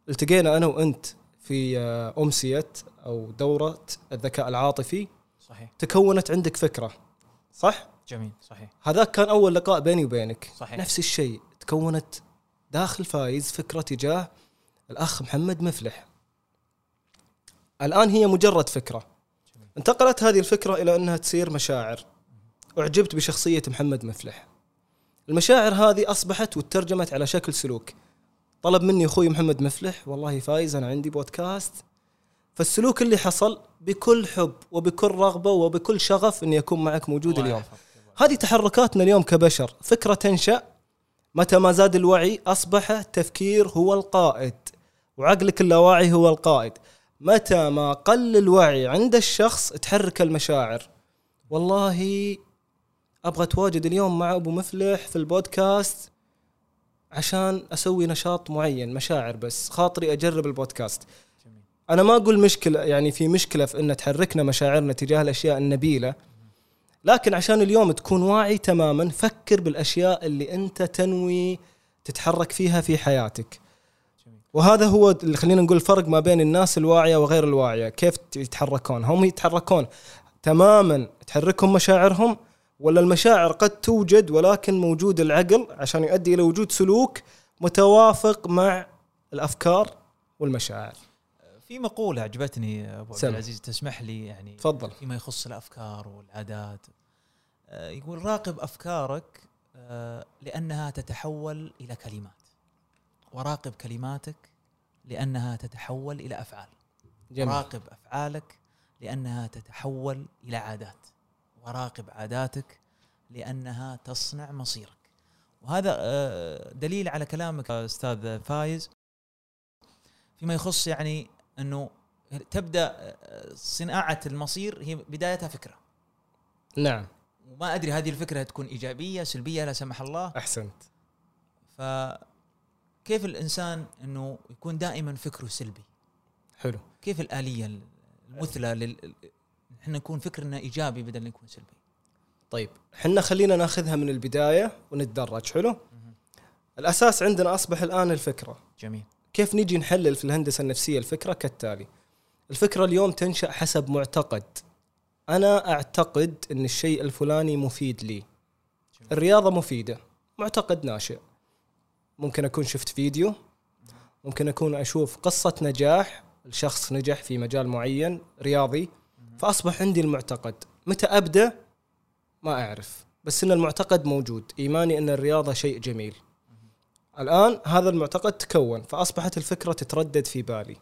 التقينا أنا وأنت في آه، أمسية أو دورة الذكاء العاطفي.
صحيح.
تكونت عندك فكرة. صح؟
جميل صحيح.
هذاك كان أول لقاء بيني وبينك.
صحيح.
نفس الشيء تكونت داخل فايز فكرة تجاه الأخ محمد مفلح. الآن هي مجرد فكرة.
جميل.
انتقلت هذه الفكرة إلى أنها تصير مشاعر. أعجبت بشخصية محمد مفلح. المشاعر هذه أصبحت وترجمت على شكل سلوك. طلب مني أخوي محمد مفلح والله فايز أنا عندي بودكاست. فالسلوك اللي حصل بكل حب وبكل رغبة وبكل شغف إني أكون معك موجود اليوم. هذه تحركاتنا اليوم كبشر. فكرة تنشأ متى ما زاد الوعي أصبح التفكير هو القائد وعقلك اللاواعي هو القائد. متى ما قل الوعي عند الشخص تحرك المشاعر. والله أبغى أتواجد اليوم مع أبو مفلح في البودكاست عشان أسوي نشاط معين مشاعر بس خاطري أجرب البودكاست. أنا ما أقول مشكلة يعني في مشكلة في إن تحركنا مشاعرنا تجاه الأشياء النبيلة لكن عشان اليوم تكون واعي تماما فكر بالأشياء اللي أنت تنوي تتحرك فيها في حياتك. وهذا هو اللي خلينا نقول الفرق ما بين الناس الواعية وغير الواعية كيف يتحركون؟ هم يتحركون تماما تحركهم مشاعرهم ولا المشاعر قد توجد ولكن موجود العقل عشان يؤدي إلى وجود سلوك متوافق مع الأفكار والمشاعر؟
في مقولة عجبتني أبو عبد. العزيز تسمح لي يعني
تفضل.
فيما يخص الأفكار والعادات. آه، يقول راقب أفكارك آه، لأنها تتحول إلى كلمات. وراقب كلماتك لأنها تتحول إلى أفعال.
جميل.
راقب أفعالك لأنها تتحول إلى عادات. وراقب عاداتك لأنها تصنع مصيرك. وهذا آه، دليل على كلامك أستاذ فايز. فيما يخص يعني إنه تبدأ صناعة المصير هي بدايتها فكرة.
نعم.
وما أدري هذه الفكرة تكون إيجابية سلبية لا سمح الله.
أحسنت.
فكيف الإنسان إنه يكون دائما فكره سلبي؟
حلو.
كيف الآلية المثلى لل إحنا نكون فكرنا إيجابي بدل ما يكون سلبي؟
طيب حنا خلينا ناخذها من البداية ونتدرج حلو؟ الأساس عندنا أصبح الآن الفكرة.
جميل.
كيف نيجي نحلل في الهندسة النفسية الفكرة؟ كالتالي الفكرة اليوم تنشأ حسب معتقد. أنا أعتقد إن الشيء الفلاني مفيد لي. الرياضة مفيدة. معتقد ناشئ. ممكن أكون شفت فيديو. ممكن أكون أشوف قصة نجاح. الشخص نجح في مجال معين رياضي. فأصبح عندي المعتقد. متى أبدأ؟ ما أعرف. بس إن المعتقد موجود. إيماني إن الرياضة شيء جميل. الآن هذا المعتقد تكون فأصبحت الفكرة تتردد في بالي.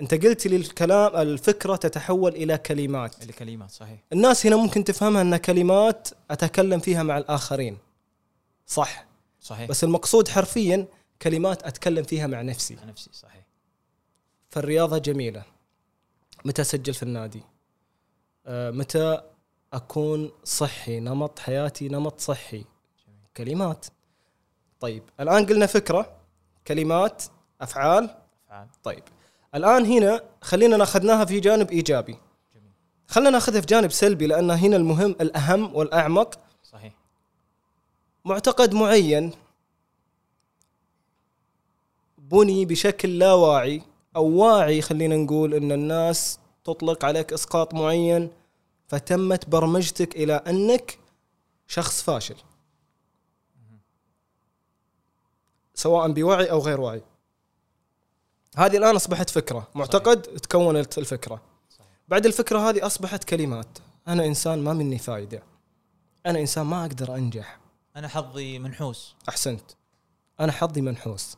أنت قلت لي الكلام الفكرة تتحول إلى كلمات.
الكلمات صحيح.
الناس هنا ممكن تفهمها أن كلمات أتكلم فيها مع الآخرين. صح.
صحيح.
بس المقصود حرفيا كلمات أتكلم فيها مع نفسي.
مع نفسي صحيح.
فالرياضة جميلة. متى أسجل في النادي؟ آه، متى أكون صحي نمط حياتي نمط صحي. كلمات. طيب الآن قلنا فكرة كلمات أفعال.
أفعال.
طيب الآن هنا خلينا ناخذناها في جانب إيجابي.
جميل.
خلينا ناخذها في جانب سلبي لأن هنا المهم الأهم والأعمق.
صحيح.
معتقد معين بني بشكل لا واعي أو واعي خلينا نقول إن الناس تطلق عليك إسقاط معين فتمت برمجتك إلى أنك شخص فاشل. سواء بوعي أو غير واعي هذه الآن أصبحت فكرة. معتقد تكونت الفكرة.
صحيح
بعد الفكرة هذه أصبحت كلمات. أنا إنسان ما مني فايدة. أنا إنسان ما أقدر أنجح.
أنا حظي منحوس.
أحسنت. أنا حظي منحوس.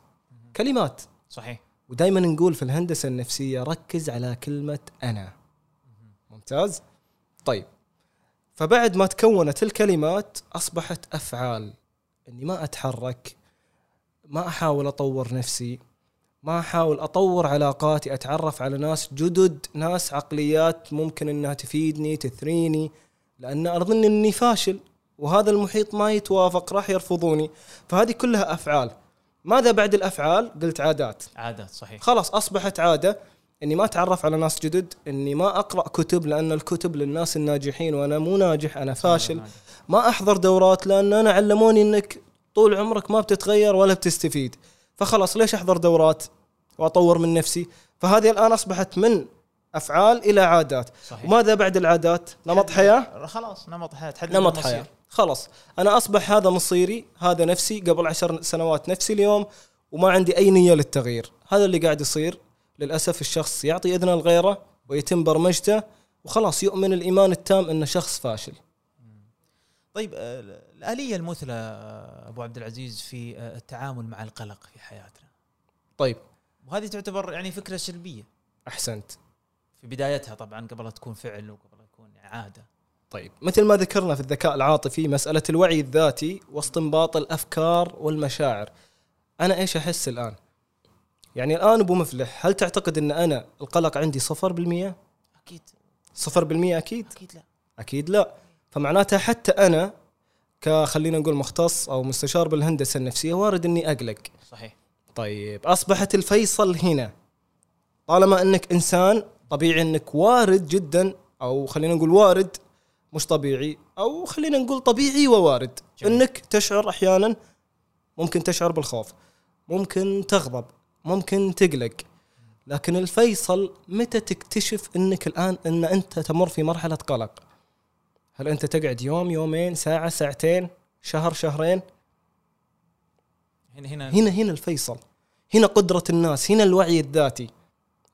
كلمات.
صحيح.
ودائما نقول في الهندسة النفسية ركز على كلمة أنا. ممتاز؟ طيب. فبعد ما تكونت الكلمات أصبحت أفعال. إني ما أتحرك. ما أحاول أطور نفسي ما أحاول أطور علاقاتي أتعرف على ناس جدد ناس عقليات ممكن إنها تفيدني تثريني لأن أظن إني فاشل وهذا المحيط ما يتوافق راح يرفضوني. فهذه كلها أفعال. ماذا بعد الأفعال؟ قلت عادات.
عادات صحيح.
خلاص أصبحت عادة إني ما أتعرف على ناس جدد إني ما أقرأ كتب لأن الكتب للناس الناجحين وأنا مو ناجح أنا فاشل. ما أحضر دورات لأن أنا علموني إنك طول عمرك ما بتتغير ولا بتستفيد. فخلاص ليش أحضر دورات وأطور من نفسي؟ فهذه الآن أصبحت من أفعال إلى عادات.
صحيح.
وماذا بعد العادات؟ نمط حياة؟
خلاص نمط حياة تحدد
نمط. حياة. خلاص. أنا أصبح هذا مصيري هذا نفسي قبل عشر سنوات نفسي اليوم وما عندي أي نية للتغيير. هذا اللي قاعد يصير. للأسف الشخص يعطي إذنه لغيره ويتم برمجته وخلاص يؤمن الإيمان التام إنه شخص فاشل.
طيب آه، الآلية المثلى آه، أبو عبد العزيز في آه، التعامل مع القلق في حياتنا.
طيب.
وهذه تعتبر يعني فكرة سلبية.
أحسنت.
في بدايتها طبعا قبل لا تكون فعل وقبل تكون عاده
طيب. مثل ما ذكرنا في الذكاء العاطفي مسألة الوعي الذاتي واستنباط الأفكار والمشاعر. أنا إيش أحس الآن؟ يعني الآن أبو مفلح هل تعتقد أن أنا القلق عندي صفر بالمية؟
أكيد.
صفر بالمية أكيد؟
أكيد لا.
أكيد لا. فمعناتها حتى أنا كخلينا نقول مختص أو مستشار بالهندسة النفسية وارد أني أقلق.
صحيح.
طيب أصبحت الفيصل هنا. طالما إنك إنسان طبيعي إنك وارد جدا أو خلينا نقول وارد مش طبيعي أو خلينا نقول طبيعي ووارد.
جميل.
إنك تشعر أحيانا ممكن تشعر بالخوف ممكن تغضب ممكن تقلق. لكن الفيصل متى تكتشف إنك الآن إن أنت تمر في مرحلة قلق؟ هل أنت تقعد يوم يومين ساعة ساعتين شهر شهرين؟
هنا هنا.
هنا هنا الفيصل. هنا قدرة الناس هنا الوعي الذاتي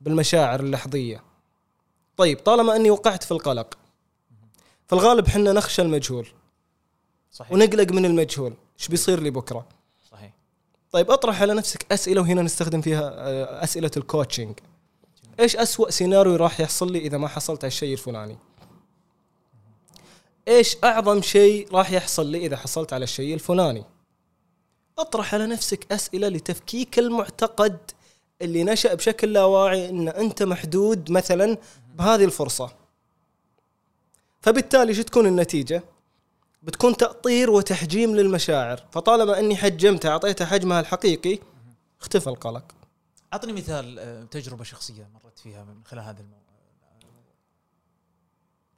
بالمشاعر اللحظية. طيب طالما أني وقعت في القلق في الغالب حنا نخشى المجهول
صحيح.
ونقلق من المجهول. إيش بيصير لي بكرة؟
صحيح.
طيب أطرح على نفسك أسئلة وهنا نستخدم فيها آه، أسئلة ال coaching إيش أسوأ سيناريو راح يحصل لي إذا ما حصلت على الشيء الفلاني؟ إيش أعظم شيء راح يحصل لي إذا حصلت على الشيء الفلاني؟ أطرح على نفسك أسئلة لتفكيك المعتقد اللي نشأ بشكل لا واعي إن أنت محدود مثلا بهذه الفرصة. فبالتالي شو تكون النتيجة؟ بتكون تأطير وتحجيم للمشاعر. فطالما إني حجمتها اعطيتها حجمها الحقيقي اختفى القلق.
أعطني مثال آه، تجربة شخصية مرت فيها من خلال هذا الموضوع.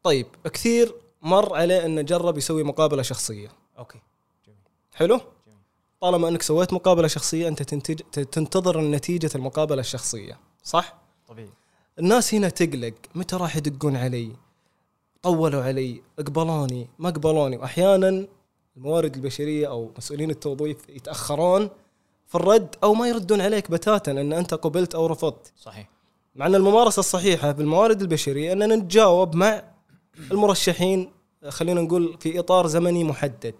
طيب كثير مر عليه إنه جرب يسوي مقابلة شخصية.
أوكي. جميل.
حلو؟
جميل.
طالما إنك سويت مقابلة شخصية أنت تنتج تنتظر نتيجه المقابلة الشخصية. صح؟
طبيعي.
الناس هنا تقلق متى راح يدقون علي؟ طولوا علي قبلوني ما قبلوني. وأحيانا الموارد البشرية أو مسؤولين التوظيف يتأخرون في الرد أو ما يردون عليك بتاتا ان أنت قبلت أو رفضت.
صحيح.
مع أن الممارسة الصحيحة بالموارد البشرية أننا نتجاوب مع المرشحين خلينا نقول في إطار زمني محدد.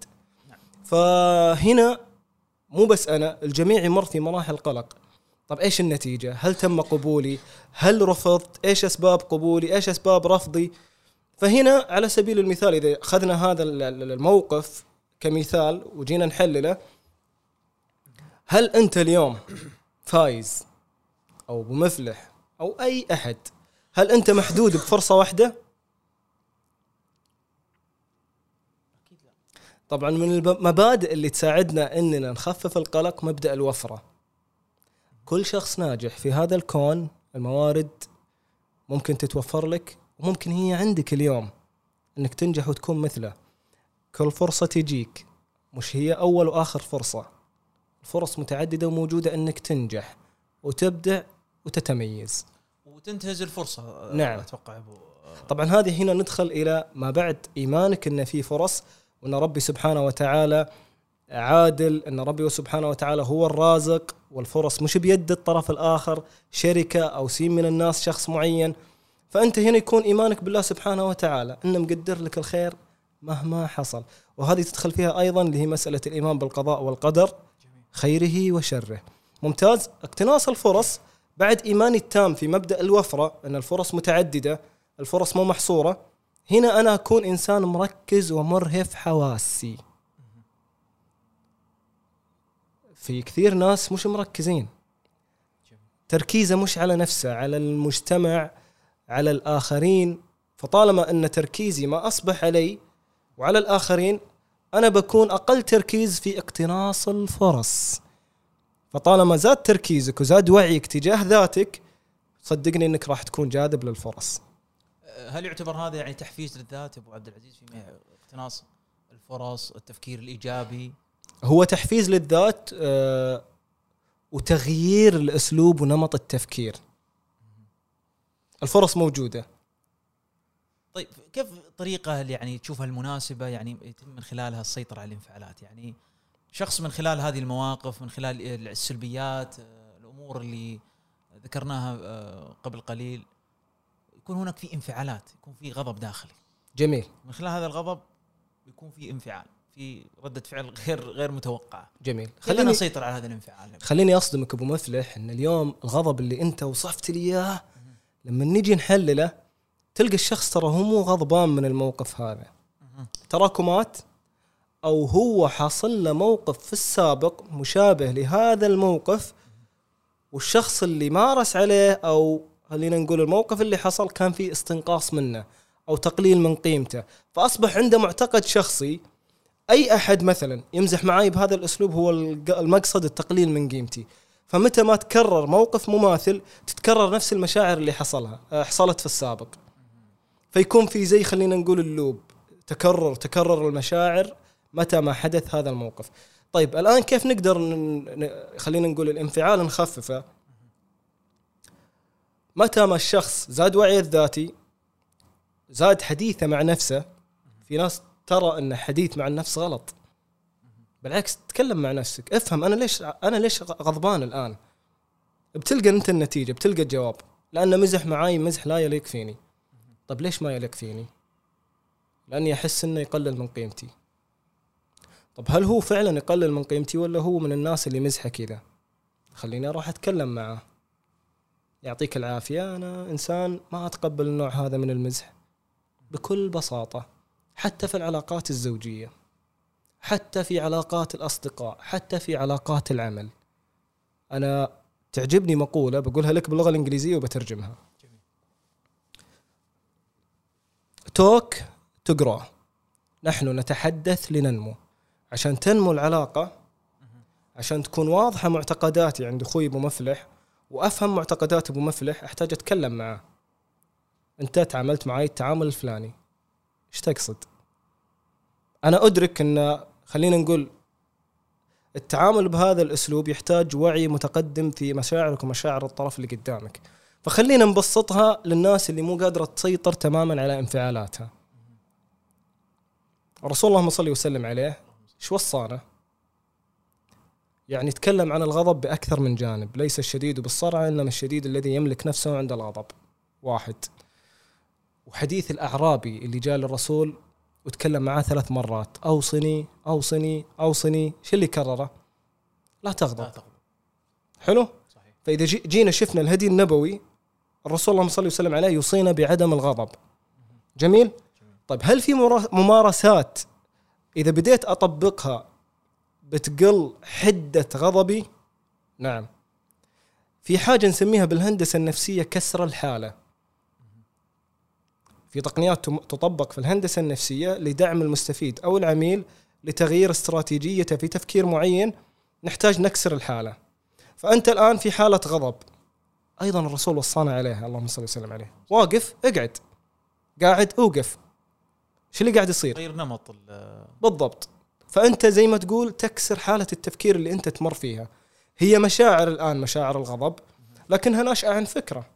فهنا مو بس أنا الجميع يمر في مراحل قلق. طب إيش النتيجة؟ هل تم قبولي؟ هل رفضت؟ إيش أسباب قبولي؟ إيش أسباب رفضي؟ فهنا على سبيل المثال إذا أخذنا هذا ال- ال- الموقف كمثال وجينا نحلله هل أنت اليوم فايز أو بمفلح أو أي أحد؟ هل أنت محدود بفرصة واحدة
أكيد لا
طبعا من المبادئ اللي تساعدنا إننا نخفف القلق مبدأ الوفرة. كل شخص ناجح في هذا الكون الموارد ممكن تتوفر لك وممكن هي عندك اليوم إنك تنجح وتكون مثله. كل فرصة تجيك. مش هي أول وآخر فرصة. الفرص متعددة وموجودة إنك تنجح وتبدع وتتميز.
وتنتهز الفرصة
نعم.
أتوقع ابو
طبعا هذه هنا ندخل إلى ما بعد إيمانك إن في فرص وان ربي سبحانه وتعالى عادل إن ربي سبحانه وتعالى هو الرازق والفرص مش بيد الطرف الآخر شركة أو سين من الناس شخص معين. فأنت هنا يكون إيمانك بالله سبحانه وتعالى انه مقدر لك الخير مهما حصل. وهذه تدخل فيها أيضا اللي هي مسألة الإيمان بالقضاء والقدر خيره وشره. ممتاز؟ اقتناص الفرص بعد إيماني التام في مبدأ الوفرة إن الفرص متعددة الفرص مو محصورة. هنا أنا أكون إنسان مركز ومرهف حواسي. في كثير ناس مش مركزين. تركيزه مش على نفسه على المجتمع على الآخرين. فطالما أن تركيزي ما أصبح علي وعلى الآخرين أنا بكون أقل تركيز في اقتناص الفرص. فطالما زاد تركيزك وزاد وعيك تجاه ذاتك صدقني إنك راح تكون جاذب للفرص.
هل يعتبر هذا يعني تحفيز للذات أبو عبد العزيز في اقتناص الفرص التفكير الإيجابي؟
هو تحفيز للذات آه، وتغيير الأسلوب ونمط التفكير. الفرص موجودة.
طيب كيف الطريقة اللي يعني تشوفها المناسبة يعني يتم من خلالها السيطرة على الانفعالات؟ يعني شخص من خلال هذه المواقف من خلال السلبيات آه، الأمور اللي ذكرناها آه، قبل قليل يكون هناك في انفعالات يكون في غضب داخلي.
جميل.
من خلال هذا الغضب يكون في انفعال في ردة فعل غير غير متوقعة.
جميل.
خلينا نسيطر على هذا الانفعال.
خليني أصدمك أبو مفلح إن اليوم الغضب اللي أنت وصفت لي إياه لما نجي نحلله تلقى الشخص ترى هو مو غضبان من الموقف هذا. تراكمات أو هو حاصل له موقف في السابق مشابه لهذا الموقف والشخص اللي مارس عليه أو خلينا نقول الموقف اللي حصل كان فيه استنقاص منه أو تقليل من قيمته. فأصبح عنده معتقد شخصي أي أحد مثلا يمزح معي بهذا الأسلوب هو المقصد التقليل من قيمتي. فمتى ما تكرر موقف مماثل تتكرر نفس المشاعر اللي حصلها آه، حصلت في السابق. فيكون في زي خلينا نقول اللوب تكرر تكرر المشاعر متى ما حدث هذا الموقف. طيب الآن كيف نقدر خلينا نقول الانفعال نخففه؟ متى ما الشخص زاد وعيه الذاتي زاد حديثه مع نفسه في ناس ترى إن حديث مع النفس غلط. بالعكس تكلم مع نفسك. افهم أنا ليش أنا ليش غضبان الآن؟ بتلقى أنت النتيجة بتلقى الجواب. لأنه مزح معاي مزح لا يليق فيني. طيب ليش ما يليق فيني؟ لأني أحس إنه يقلل من قيمتي. طب هل هو فعلا يقلل من قيمتي ولا هو من الناس اللي مزحه كذا؟ خليني أروح أتكلم معه. يعطيك العافية. أنا إنسان ما أتقبل النوع هذا من المزح بكل بساطة حتى في العلاقات الزوجية حتى في علاقات الأصدقاء حتى في علاقات العمل. أنا تعجبني مقولة بقولها لك باللغة الإنجليزية وبترجمها. توك تقرا نحن نتحدث لننمو. عشان تنمو العلاقة عشان تكون واضحة معتقداتي عند أخوي أبو مفلح وأفهم معتقدات أبو مفلح أحتاج أتكلم معاه. أنت تعاملت معي التعامل الفلاني. إيش تقصد؟ أنا أدرك إن خلينا نقول التعامل بهذا الأسلوب يحتاج وعي متقدم في مشاعرك ومشاعر الطرف اللي قدامك. فخلينا نبسطها للناس اللي مو قادرة تسيطر تماما على انفعالاتها. الرسول اللهم صل وسلم عليه إيش وصانا؟ يعني تكلم عن الغضب بأكثر من جانب ليس الشديد بالصرعه إنما الشديد الذي يملك نفسه عند الغضب. واحد. وحديث الأعرابي اللي جاء للرسول وتكلم معاه ثلاث مرات. أوصني أوصني أوصني. شو اللي كرره؟ لا تغضب, لا تغضب. حلو؟ صحيح. فإذا جينا شفنا الهدي النبوي الرسول اللهم صل وسلم عليه يوصينا بعدم الغضب. جميل؟ طيب هل في ممارسات إذا بديت أطبقها بتقل حدة غضبي. نعم. في حاجة نسميها بالهندسة النفسية كسر الحالة. في تقنيات تطبق في الهندسة النفسية لدعم المستفيد أو العميل لتغيير استراتيجيته في تفكير معين نحتاج نكسر الحالة. فأنت الآن في حالة غضب. أيضا الرسول وصانا عليها اللهم صل وسلم عليه. واقف اقعد. قاعد أوقف. شو اللي قاعد يصير؟
غير نمط
بالضبط. فأنت زي ما تقول تكسر حالة التفكير اللي أنت تمر فيها. هي مشاعر الآن مشاعر الغضب لكنها ناشئه عن فكرة.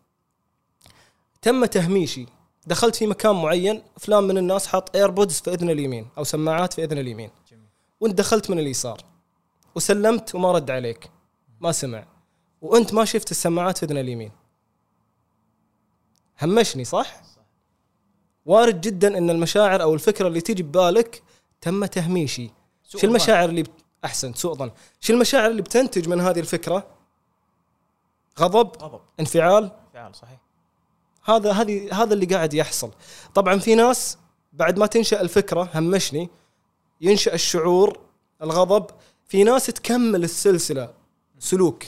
تم تهميشي. دخلت في مكان معين فلان من الناس حاط ايربودز في إذن اليمين أو سماعات في إذن اليمين. وأنت دخلت من اليسار. وسلمت وما رد عليك. ما سمع. وأنت ما شفت السماعات في إذن اليمين. همشني صح؟ وارد جدا إن المشاعر أو الفكرة اللي تيجي ببالك تم تهميشي. شو المشاعر اللي بت... أحسن سوء ظن. شو المشاعر اللي بتنتج من هذه الفكرة؟ غضب غضب. انفعال. انفعال صحيح. هذا هذه هذا اللي قاعد يحصل. طبعا في ناس بعد ما تنشأ الفكرة همشني ينشأ الشعور الغضب في ناس تكمل السلسلة سلوك.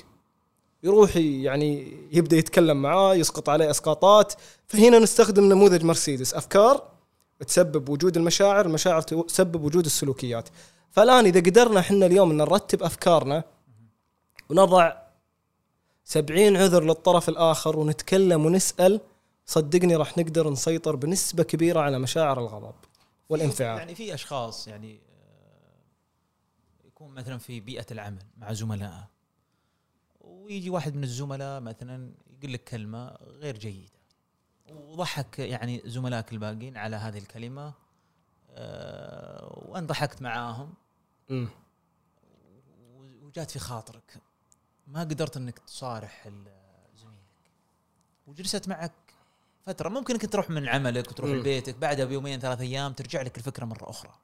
يروح يعني يبدأ يتكلم معاه يسقط عليه أسقاطات. فهنا نستخدم نموذج مرسيدس. أفكار تسبب وجود المشاعر المشاعر تسبب وجود السلوكيات. فالآن إذا قدرنا إحنا اليوم إن نرتب أفكارنا ونضع سبعين عذر للطرف الآخر ونتكلم ونسأل صدقني راح نقدر نسيطر بنسبة كبيرة على مشاعر الغضب والانفعال
يعني في أشخاص يعني آه، يكون مثلا في بيئة العمل مع زملائه ويجي واحد من الزملاء مثلا يقول لك كلمة غير جيدة وضحك يعني زملائك الباقيين على هذه الكلمة آه، وان ضحكت معاهم. وجات في خاطرك. ما قدرت إنك تصارح زميلك. وجلست معك فترة. ممكن إنك تروح من عملك وتروح. لبيتك بعدها بيومين ثلاث أيام ترجع لك الفكرة مرة أخرى.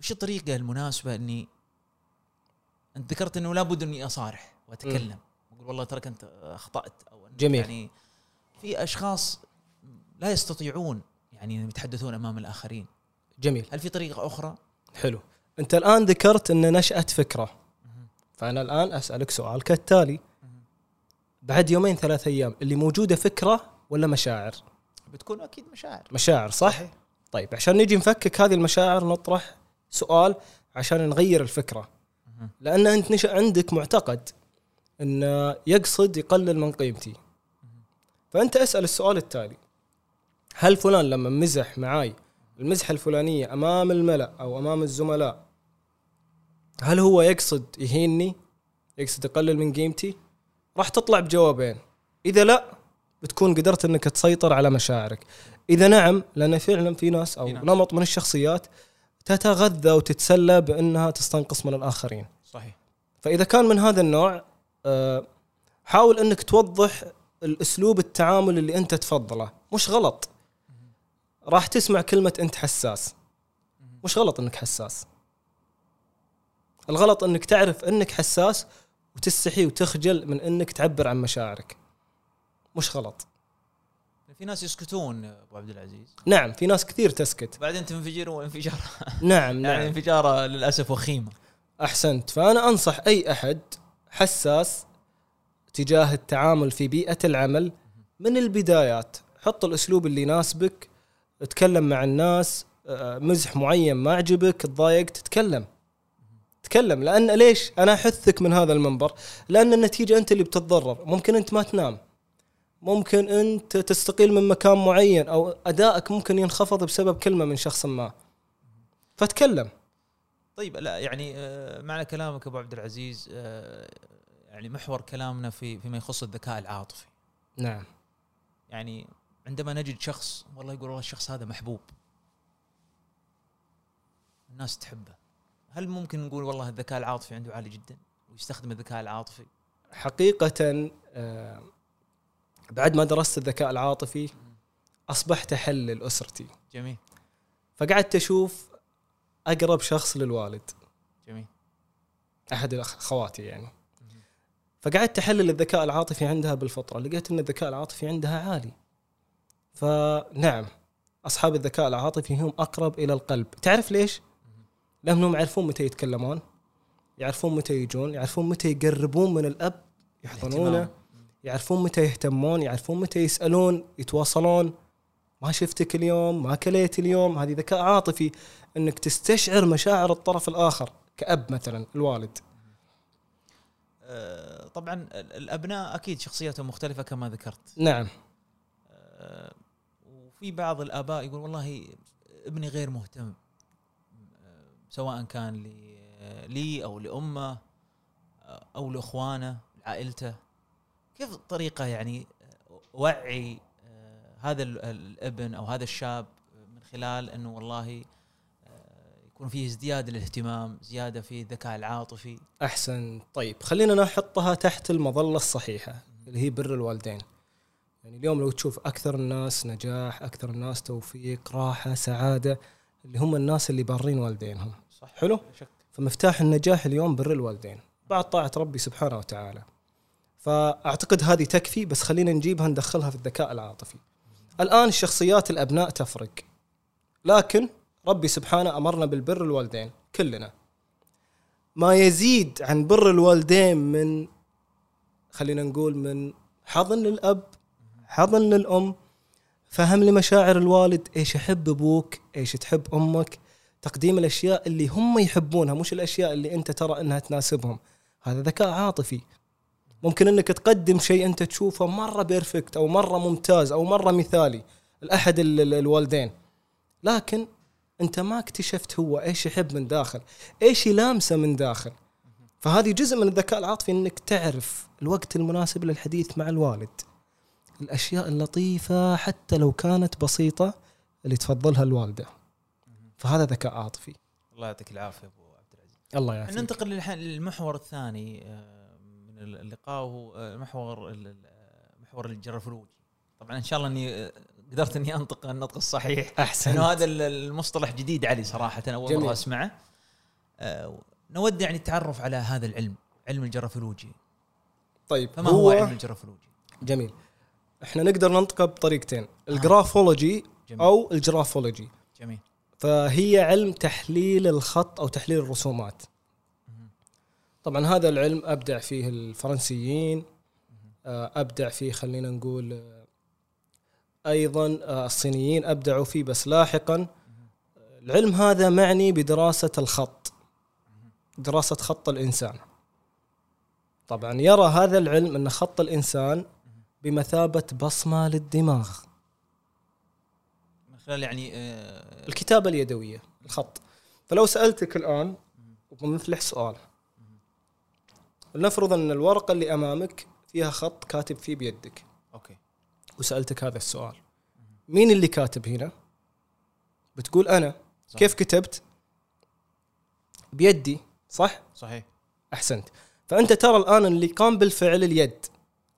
وش الطريقة المناسبة إني أنت ذكرت إنه لابد إني أصارح وأتكلم؟ واقول والله ترى انت أخطأت أو أنت
جميل.
يعني في أشخاص لا يستطيعون يعني يتحدثون أمام الآخرين.
جميل.
هل في طريقة أخرى؟
حلو. أنت الآن ذكرت إن نشأت فكرة. فأنا الآن أسألك سؤال كالتالي. بعد يومين ثلاث أيام اللي موجودة فكرة ولا مشاعر؟
بتكون أكيد مشاعر.
مشاعر صح؟ طيب عشان نجي نفكك هذه المشاعر نطرح سؤال عشان نغير الفكرة.
مهم.
لأن أنت نشا عندك معتقد انه يقصد يقلل من قيمتي. فأنت أسأل السؤال التالي. هل فلان لما مزح معاي المزحة الفلانية أمام الملأ أو أمام الزملاء هل هو يقصد يهيني يقصد يقلل من قيمتي؟ راح تطلع بجوابين. إذا لا بتكون قدرت إنك تسيطر على مشاعرك. إذا نعم لأن فعلا في ناس أو
في ناس.
نمط من الشخصيات تتغذى وتتسلى بأنها تستنقص من الآخرين.
صحيح.
فإذا كان من هذا النوع آه، حاول إنك توضح الأسلوب التعامل اللي أنت تفضله. مش غلط. راح تسمع كلمة أنت حساس. مش غلط إنك حساس؟ الغلط إنك تعرف إنك حساس وتستحي وتخجل من إنك تعبر عن مشاعرك. مش غلط.
في ناس يسكتون أبو عبد العزيز.
نعم في ناس كثير تسكت.
بعدين تنفجر وانفجار. *laughs*
نعم
يعني
نعم.
انفجاره للأسف وخيمة.
أحسنت. فأنا أنصح أي أحد حساس تجاه التعامل في بيئة العمل من البدايات. حط الأسلوب اللي يناسبك تكلم مع الناس آه، مزح معين ما عجبك تضايقت تتكلم. تكلم. لأن ليش؟ أنا أحثك من هذا المنبر. لأن النتيجة أنت اللي بتتضرر. ممكن أنت ما تنام. ممكن أنت تستقيل من مكان معين أو أدائك ممكن ينخفض بسبب كلمة من شخص ما. فتكلم.
طيب لا يعني آه، معنى كلامك أبو عبد العزيز آه، يعني محور كلامنا في فيما يخص الذكاء العاطفي.
نعم.
يعني عندما نجد شخص والله يقول والله الشخص هذا محبوب. الناس تحبه. هل ممكن نقول والله الذكاء العاطفي عنده عالي جدا؟ ويستخدم الذكاء العاطفي؟
حقيقة آه، بعد ما درست الذكاء العاطفي أصبحت أحلل أسرتي
جميل.
فقعدت أشوف أقرب شخص للوالد.
جميل.
أحد أخواتي يعني. فقعدت أحلل الذكاء العاطفي عندها بالفطرة. لقيت أن الذكاء العاطفي عندها عالي. فنعم أصحاب الذكاء العاطفي هم أقرب إلى القلب. تعرف ليش؟ لأنهم يعرفون متى يتكلمون يعرفون متى يجون يعرفون متى يقربون من الأب يحضنونه. يعرفون متى يهتمون يعرفون متى يسألون يتواصلون. ما شفتك اليوم؟ ما كليت اليوم؟ هذه ذكاء عاطفي إنك تستشعر مشاعر الطرف الآخر كأب مثلا الوالد.
آه، طبعا ال- الأبناء أكيد شخصياتهم مختلفة كما ذكرت.
نعم.
آه، وفي بعض الآباء يقول والله ابني غير مهتم سواء كان لي لي أو لأمه أو لإخوانه لعائلته. كيف الطريقة يعني آه، هذا ال- الابن أو هذا الشاب من خلال إنه والله يكون فيه ازدياد الاهتمام زيادة في الذكاء العاطفي؟
أحسن. طيب خلينا نحطها تحت المظلة الصحيحة اللي هي بر الوالدين. يعني اليوم لو تشوف أكثر الناس نجاح أكثر الناس توفيق راحة سعادة اللي هم الناس اللي بارين والدينهم.
صح.
حلو؟
شك.
فمفتاح النجاح اليوم بر الوالدين. بعد طاعة ربي سبحانه وتعالى. فأعتقد هذه تكفي بس خلينا نجيبها ندخلها في الذكاء العاطفي. الآن شخصيات الأبناء تفرق. لكن ربي سبحانه أمرنا بالبر الوالدين كلنا. ما يزيد عن بر الوالدين من خلينا نقول من حضن للأب حضن للأم فهم لمشاعر الوالد إيش يحب أبوك إيش تحب أمك تقديم الأشياء اللي هم يحبونها مش الأشياء اللي أنت ترى إنها تناسبهم. هذا ذكاء عاطفي. ممكن إنك تقدم شيء أنت تشوفه مرة بيرفكت أو مرة ممتاز أو مرة مثالي لأحد ال- ال- الوالدين. لكن أنت ما اكتشفت هو إيش يحب من داخل إيش يلامسه من داخل. فهذه جزء من الذكاء العاطفي إنك تعرف الوقت المناسب للحديث مع الوالد. الأشياء اللطيفة حتى لو كانت بسيطة اللي تفضلها الوالدة. فهذا ذكاء عاطفي.
الله يعطيك العافية أبو عبد العزيز.
الله يعافيك.
ننتقل للمحور الثاني آه، من اللقاء وهو آه، محور محور ال graphology طبعا إن شاء الله إني آه، قدرت إني أنطق النطق الصحيح.
احسن
هذا ال- المصطلح جديد علي صراحة أول
جميل.
مره اسمعه نود يعني التعرف على هذا العلم علم ال graphology
طيب
فما هو, علم الجرافلوجي
جميل. إحنا نقدر ننطقه بطريقتين. ال graphology
جميل.
أو ال graphology.
جميل.
فهي علم تحليل الخط أو تحليل الرسومات. طبعا هذا العلم أبدع فيه الفرنسيين آه، أبدع فيه خلينا نقول آه، أيضا آه، الصينيين أبدعوا فيه بس لاحقا العلم هذا معني بدراسة الخط. دراسة خط الإنسان. طبعا يرى هذا العلم أن خط الإنسان بمثابة بصمة للدماغ.
من خلال يعني آه،
الكتابة اليدوية الخط. فلو سألتك الآن وبمثلح سؤال. لنفرض أن الورقة اللي أمامك فيها خط كاتب فيه بيدك.
أوكي.
وسألتك هذا السؤال. مين اللي كاتب هنا؟ بتقول أنا.
صح.
كيف كتبت؟ بيدي صح؟
صحيح.
أحسنت. فأنت ترى الآن اللي قام بالفعل اليد.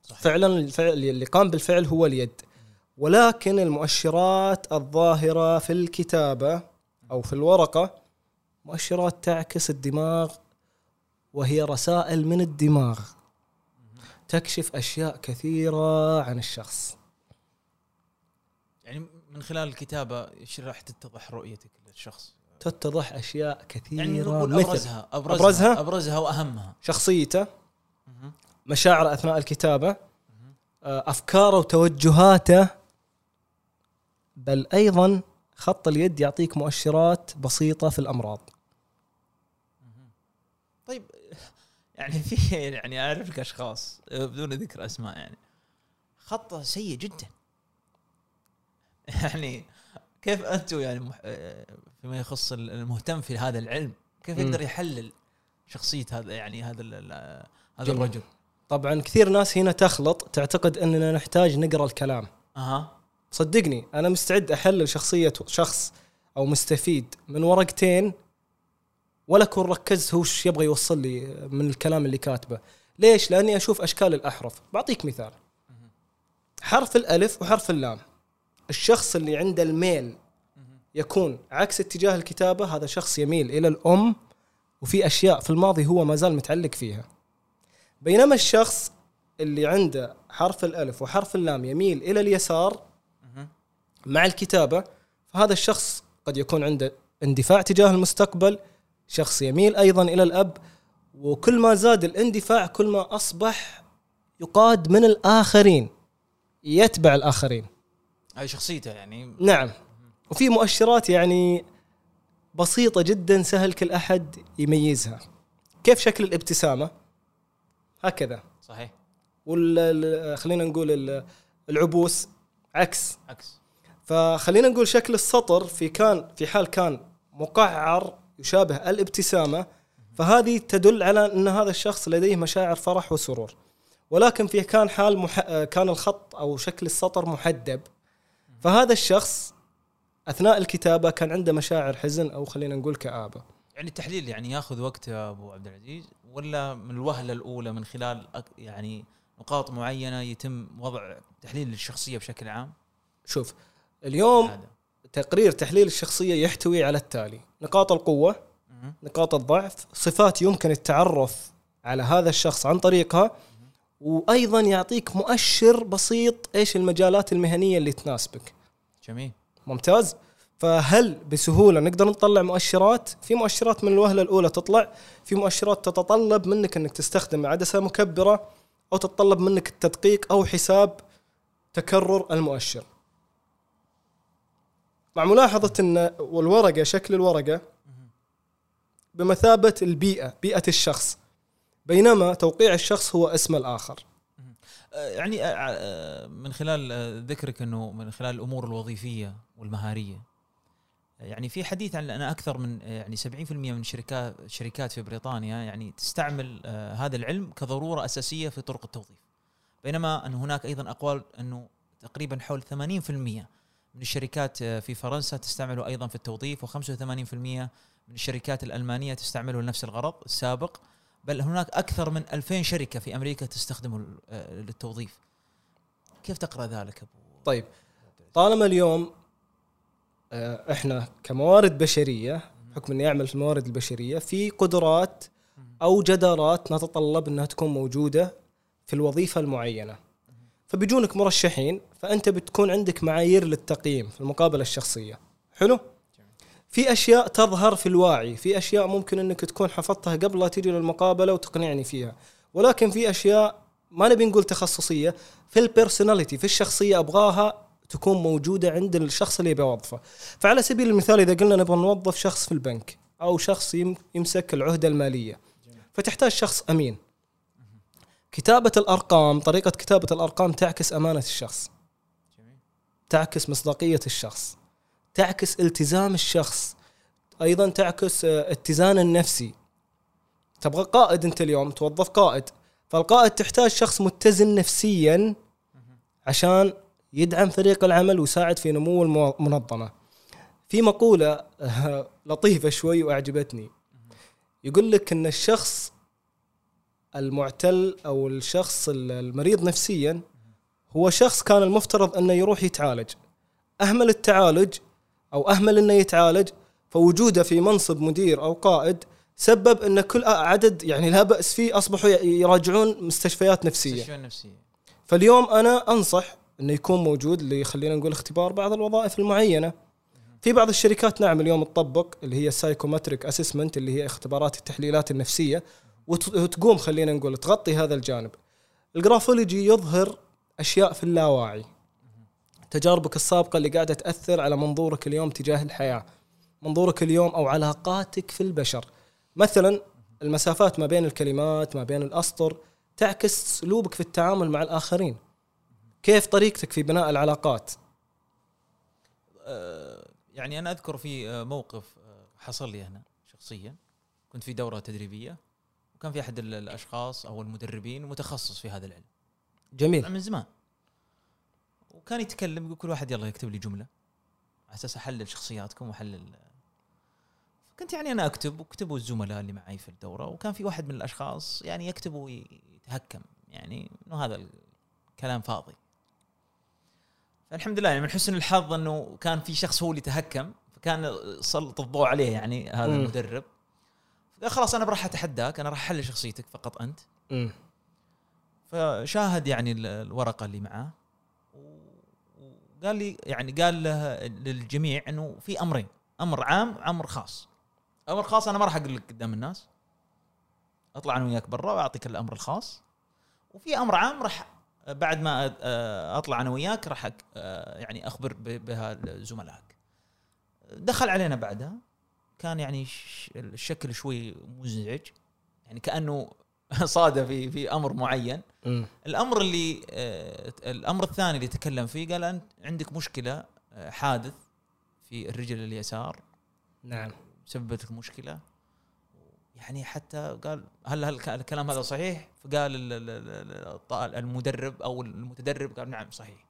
صحيح.
فعلا الفعل اللي قام بالفعل هو اليد ولكن المؤشرات الظاهرة في الكتابة أو في الورقة مؤشرات تعكس الدماغ وهي رسائل من الدماغ تكشف أشياء كثيرة عن الشخص
يعني من خلال الكتابة إيش راح تتضح رؤيتك للشخص
تتضح أشياء كثيرة
يعني نقول
مثل
أبرزها أبرزها
أبرزها؟
أبرزها وأهمها
شخصيته. مشاعره أثناء الكتابة آه، أفكاره وتوجهاته بل أيضا خط اليد يعطيك مؤشرات بسيطة في الأمراض
طيب يعني في يعني اعرف لك أشخاص آه، بدون ذكر أسماء يعني خطة سيء جدا يعني كيف أنتم يعني. آه، فيما يخص المهتم في هذا العلم كيف. يقدر يحلل شخصية هذا يعني هذا هذا. الرجل
طبعا كثير ناس هنا تخلط تعتقد أننا نحتاج نقرأ الكلام.
أها.
صدقني أنا مستعد أحلل شخصية شخص أو مستفيد من ورقتين ولا أكون ركزت هو إيش يبغى يوصل لي من الكلام اللي كاتبه. ليش؟ لأني أشوف أشكال الأحرف. بعطيك مثال. حرف الألف وحرف اللام. الشخص اللي عنده الميل يكون عكس اتجاه الكتابة هذا شخص يميل إلى الأم وفي أشياء في الماضي هو ما زال متعلق فيها. بينما الشخص اللي عنده حرف الألف وحرف اللام يميل إلى اليسار. مع الكتابة فهذا الشخص قد يكون عنده اندفاع تجاه المستقبل شخص يميل أيضا إلى الأب وكل ما زاد الاندفاع كل ما أصبح يقاد من الآخرين يتبع الآخرين.
هذه شخصيته يعني.
نعم. وفي مؤشرات يعني بسيطة جدا سهل كل أحد يميزها. كيف شكل الابتسامة؟ هكذا.
صحيح.
وال ال- خلينا نقول ال- العبوس عكس.
عكس.
فخلينا نقول شكل السطر في كان في حال كان مقعر يشابه الابتسامة فهذه تدل على أن هذا الشخص لديه مشاعر فرح وسرور. ولكن في كان حال مح... كان الخط أو شكل السطر محدب فهذا الشخص أثناء الكتابة كان عنده مشاعر حزن أو خلينا نقول كآبة.
يعني التحليل يعني ياخذ وقت يا أبو عبد العزيز؟ ولا من الوهلة الأولى من خلال يعني نقاط معينة يتم وضع تحليل للشخصيه بشكل عام؟
شوف اليوم
هذا.
تقرير تحليل الشخصية يحتوي على التالي نقاط القوة
مهم.
نقاط الضعف صفات يمكن التعرف على هذا الشخص عن طريقها وأيضا يعطيك مؤشر بسيط إيش المجالات المهنية اللي تناسبك.
جميل.
ممتاز؟ فهل بسهولة نقدر نطلع مؤشرات؟ في مؤشرات من الوهلة الأولى تطلع، في مؤشرات تتطلب منك إنك تستخدم عدسة مكبرة أو تتطلب منك التدقيق أو حساب تكرر المؤشر. مع ملاحظة إن والورقه شكل الورقة بمثابة البيئة، بيئة الشخص. بينما توقيع الشخص هو اسم الآخر.
آه، يعني آه، آه، من خلال ذكرك إنه من خلال الأمور الوظيفية والمهارية يعني في حديث عن أن أكثر من يعني 70% من شركات شركات في بريطانيا يعني تستعمل آه، هذا العلم كضرورة أساسية في طرق التوظيف. بينما أن هناك أيضا أقوال أنه تقريبا حول 80% من الشركات آه، في فرنسا تستعمله أيضا في التوظيف و85% من الشركات الألمانية تستعمله لنفس الغرض السابق. بل هناك أكثر من 2000 شركة في أمريكا تستخدمه آه، للتوظيف. كيف تقرأ ذلك أبو؟
طيب طالما اليوم إحنا كموارد بشرية بحكم اني اعمل في الموارد البشرية في قدرات أو جدارات نتطلب إنها تكون موجودة في الوظيفة المعينة. فبيجونك مرشحين فأنت بتكون عندك معايير للتقييم في المقابلة الشخصية. حلو؟ في أشياء تظهر في الواعي في أشياء ممكن إنك تكون حفظتها قبل لا تيجي للمقابلة وتقنعني فيها. ولكن في أشياء ما نبي نقول تخصصية في البيرسوناليتي في الشخصية أبغاها تكون موجودة عند الشخص اللي يبي يوظفه. فعلى سبيل المثال إذا قلنا نبغى نوظف شخص في البنك أو شخص يم- يمسك العهدة المالية فتحتاج شخص أمين. كتابة الأرقام طريقة كتابة الأرقام تعكس أمانة الشخص تعكس مصداقية الشخص تعكس التزام الشخص أيضا تعكس آه، اتزان النفسي. تبغى قائد أنت اليوم توظف قائد. فالقائد تحتاج شخص متزن نفسيا عشان يدعم فريق العمل ويساعد في نمو المنظمة. في مقولة *laughs* لطيفة شوي وأعجبتني. يقول لك إن الشخص المعتل أو الشخص المريض نفسيا هو شخص كان المفترض إنه يروح يتعالج. أهمل التعالج أو أهمل إنه يتعالج فوجوده في منصب مدير أو قائد سبب إن كل عدد يعني لا بأس فيه أصبحوا يراجعون مستشفيات نفسية.
المستشفى النفسيه
فاليوم أنا أنصح إنه يكون موجود اللي خلينا نقول اختبار بعض الوظائف المعينة. في بعض الشركات نعم اليوم تطبق اللي هي ال psychometric assessment اللي هي اختبارات التحليلات النفسية وت- وتقوم خلينا نقول تغطي هذا الجانب. ال graphology يظهر أشياء في اللاواعي. تجاربك السابقة اللي قاعدة تأثر على منظورك اليوم تجاه الحياة. منظورك اليوم أو علاقاتك في البشر. مثلا المسافات ما بين الكلمات ما بين الأسطر تعكس اسلوبك في التعامل مع الآخرين. كيف طريقتك في بناء العلاقات؟
آه، يعني أنا أذكر في آه، موقف آه، حصل لي أنا شخصيا. كنت في دورة تدريبية وكان في أحد ال- الأشخاص أو المدربين متخصص في هذا العلم.
جميل.
من زمان. وكان يتكلم يقول كل واحد يلا يكتب لي جملة. على أساس أحلل شخصياتكم وأحلل كنت يعني أنا أكتب وكتبوا الزملاء اللي معي في الدورة. وكان في واحد من الأشخاص يعني يكتب ويتهكم. يعني إنه هذا الكلام فاضي. فالحمد لله يعني من حسن الحظ إنه كان في شخص هو اللي تهكم فكان سلط الضوء عليه يعني هذا
مم.
المدرب. قال خلاص أنا راح أتحداك أنا راح أحلل شخصيتك فقط أنت.
مم.
فشاهد يعني ال- الورقة اللي معاه وقال لي يعني قال له للجميع إنه في أمرين أمر عام وأمر خاص. أمر خاص أنا ما راح أقول لك قدام الناس. أطلع أنا وياك برا وأعطيك الأمر الخاص. وفي أمر عام راح بعد ما أ- أطلع أنا وياك راح أك- يعني أخبر بها زملائك دخل علينا بعدها. كان يعني الشكل شوي مزعج. يعني كأنه *laughs* صادف في في أمر معين. الأمر اللي آه، الأمر الثاني اللي تكلم فيه قال أنت عندك مشكلة آه، حادث في الرجل اليسار.
نعم.
سببت لك مشكلة. يعني حتى قال هل هل الك- الكلام هذا صحيح؟ فقال المدرب أو المتدرب قال نعم صحيح.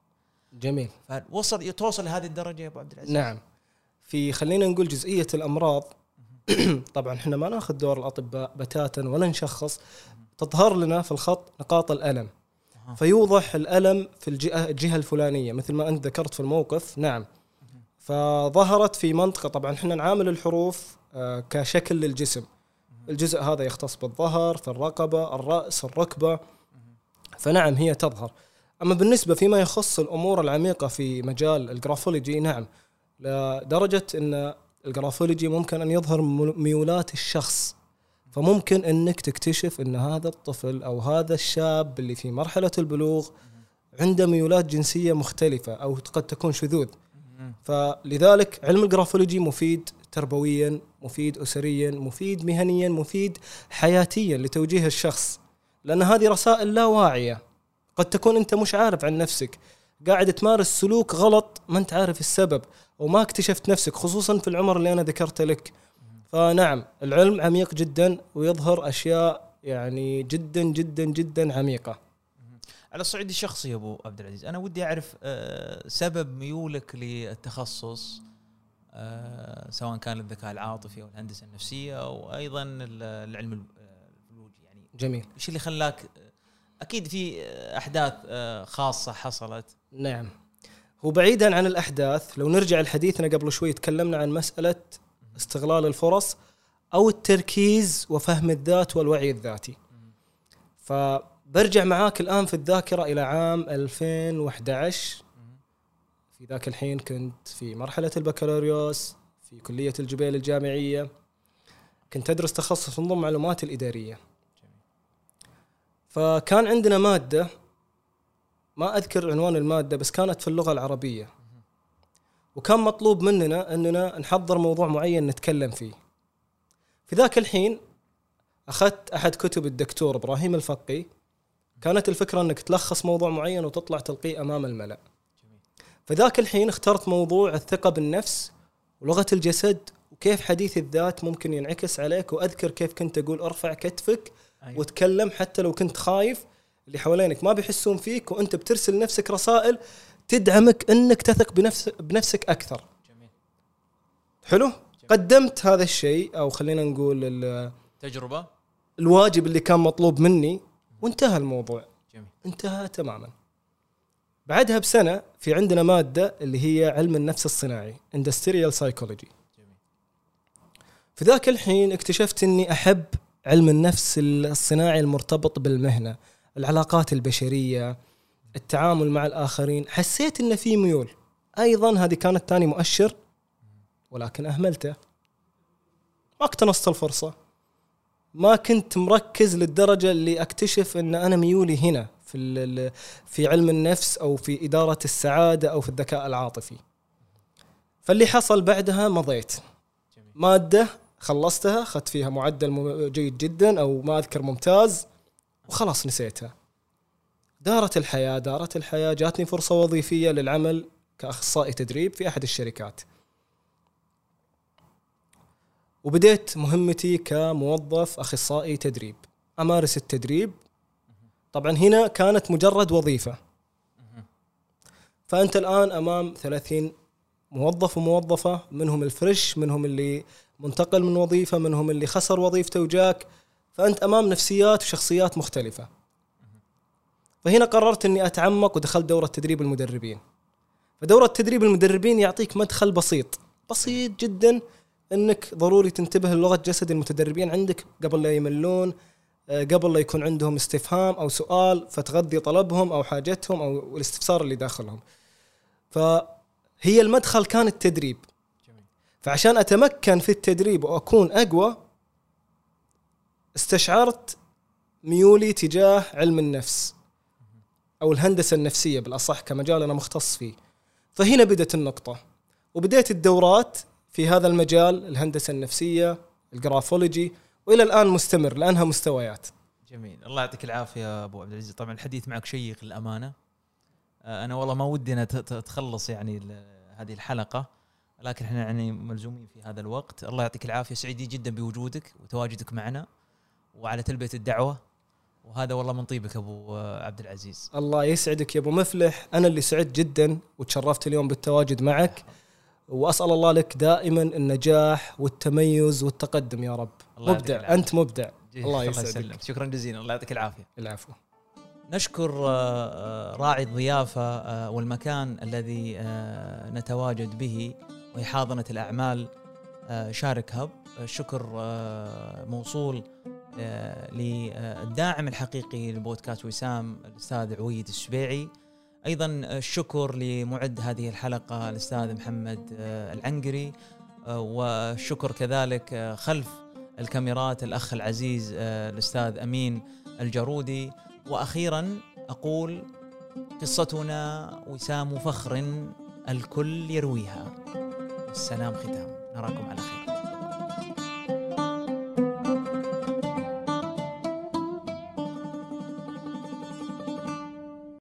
جميل.
فوصل توصل لهذه الدرجة يا أبو عبد العزيز؟
نعم. في خلينا نقول جزئية الأمراض. *clears throat* طبعا إحنا ما ناخذ دور الأطباء بتاتا ولا نشخص. تظهر لنا في الخط نقاط
الألم.
فيوضح الألم في الجهة الجهة الفلانية مثل ما أنت ذكرت في الموقف. نعم. فظهرت في منطقة طبعا إحنا نعامل الحروف آه، كشكل للجسم. الجزء هذا يختص بالظهر في الرقبة الرأس الركبة. فنعم هي تظهر. أما بالنسبة فيما يخص الأمور العميقة في مجال ال graphology نعم. لدرجة إن ال graphology ممكن أن يظهر ميولات الشخص. فممكن إنك تكتشف إن هذا الطفل أو هذا الشاب اللي في مرحلة البلوغ عنده ميولات جنسية مختلفة أو قد تكون شذوذ. فلذلك علم ال graphology مفيد. تربويا مفيد اسريا مفيد مهنيا مفيد حياتيا لتوجيه الشخص. لأن هذه رسائل لا واعية. قد تكون أنت مش عارف عن نفسك. قاعد تمارس سلوك غلط ما أنت عارف السبب وما اكتشفت نفسك خصوصا في العمر اللي أنا ذكرته لك. فنعم العلم عميق جدا ويظهر أشياء يعني جدا جدا جدا عميقة.
على الصعيد الشخصي يا أبو عبد العزيز أنا ودي أعرف آه، سبب ميولك للتخصص. سواء كان الذكاء العاطفي أو الهندسة النفسية أو أيضا ال- العلم ال- البيولوجي. يعني
جميل.
إيش اللي خلاك أكيد في أحداث آه، خاصة حصلت.
نعم. هو بعيدا عن الأحداث لو نرجع لحديثنا قبل شوي تكلمنا عن مسألة استغلال الفرص أو التركيز وفهم الذات والوعي الذاتي. فبرجع معاك الآن في الذاكرة إلى عام 2011 في ذاك الحين كنت في مرحلة البكالوريوس في كلية الجبيل الجامعية. كنت أدرس تخصص نظم معلومات الإدارية. فكان عندنا مادة ما أذكر عنوان المادة بس كانت في اللغة العربية. وكان مطلوب مننا أننا نحضر موضوع معين نتكلم فيه. في ذاك الحين أخذت أحد كتب الدكتور إبراهيم الفقي. كانت الفكرة إنك تلخص موضوع معين وتطلع تلقيه أمام الملأ. في ذاك الحين اخترت موضوع الثقة بالنفس ولغة الجسد وكيف حديث الذات ممكن ينعكس عليك وأذكر كيف كنت أقول أرفع كتفك
أيوة.
وتكلم حتى لو كنت خايف اللي حوالينك. ما بيحسون فيك وأنت بترسل نفسك رسائل تدعمك أنك تثق بنفس بنفسك أكثر.
جميل.
حلو؟ قدمت هذا الشيء أو خلينا نقول ال-
تجربة؟
الواجب اللي كان مطلوب مني وانتهى الموضوع.
جميل.
انتهى تماما. بعدها بسنة في عندنا مادة اللي هي علم النفس الصناعي Psychology
جميل
في ذاك الحين اكتشفت إني أحب علم النفس الصناعي المرتبط بالمهنة، العلاقات البشرية، التعامل مع الآخرين، حسيت ان في ميول. أيضا هذه كانت ثاني مؤشر ولكن أهملته. ما اقتنصت الفرصة. ما كنت مركز للدرجة اللي أكتشف إن أنا ميولي هنا في في علم النفس أو في إدارة السعادة أو في الذكاء العاطفي. فاللي حصل بعدها مضيت. مادة خلصتها أخذت فيها معدل جيد جدا أو ما أذكر ممتاز وخلاص نسيتها دارت الحياة دارت الحياة جاتني فرصة وظيفية للعمل كأخصائي تدريب في أحد الشركات وبديت مهمتي كموظف أخصائي تدريب أمارس التدريب طبعا هنا كانت مجرد وظيفة. فأنت الآن أمام 30 موظف وموظفة منهم الفريش منهم اللي منتقل من وظيفة منهم اللي خسر وظيفته وجاك. فأنت أمام نفسيات وشخصيات مختلفة. فهنا قررت إني أتعمق ودخلت دورة تدريب المدربين. فدورة تدريب المدربين يعطيك مدخل بسيط. بسيط جدا إنك ضروري تنتبه للغة جسد المتدربين عندك قبل لا يملون. قبل لا يكون عندهم استفهام أو سؤال فتغذي طلبهم أو حاجتهم أو الاستفسار اللي داخلهم. فهي المدخل كان التدريب. فعشان أتمكن في التدريب وأكون أقوى استشعرت ميولي تجاه علم النفس أو الهندسة النفسية بالأصح كمجال أنا مختص فيه. فهنا بدت النقطة. وبديت الدورات في هذا المجال الهندسة النفسية الجرافولوجي وإلى الآن مستمر لأنها مستويات.
جميل. الله يعطيك العافية أبو عبد العزيز. طبعا الحديث معك شيق للأمانة. آه، أنا والله ما ودي ت- تخلص يعني هذه الحلقة لكن إحنا يعني ملزومين في هذا الوقت. الله يعطيك العافية. سعيدين جدا بوجودك وتواجدك معنا وعلى تلبية الدعوة. وهذا والله من طيبك أبو عبد العزيز.
الله يسعدك يا أبو مفلح. أنا اللي سعدت جدا وتشرفت اليوم بالتواجد معك. وأسأل الله لك دائما النجاح والتميز والتقدم يا رب. مبدع. أنت مبدع.
الله يسلمك
يسعدك.
شكرا جزيلا. الله يعطيك العافية.
العفو.
نشكر آه، آه، راعي الضيافة آه، والمكان الذي نتواجد به وهي حاضنة الأعمال آه، شارك هب. الشكر موصول للداعم الحقيقي لبودكاست وسام الأستاذ عويد السبيعي أيضا الشكر لمعد هذه الحلقة الأستاذ محمد آه، العنقري آه، والشكر كذلك آه، خلف الكاميرات الأخ العزيز آه، الأستاذ أمين الجرودي. وأخيرا أقول قصتنا وسام فخر الكل يرويها. السلام ختام. نراكم على خير.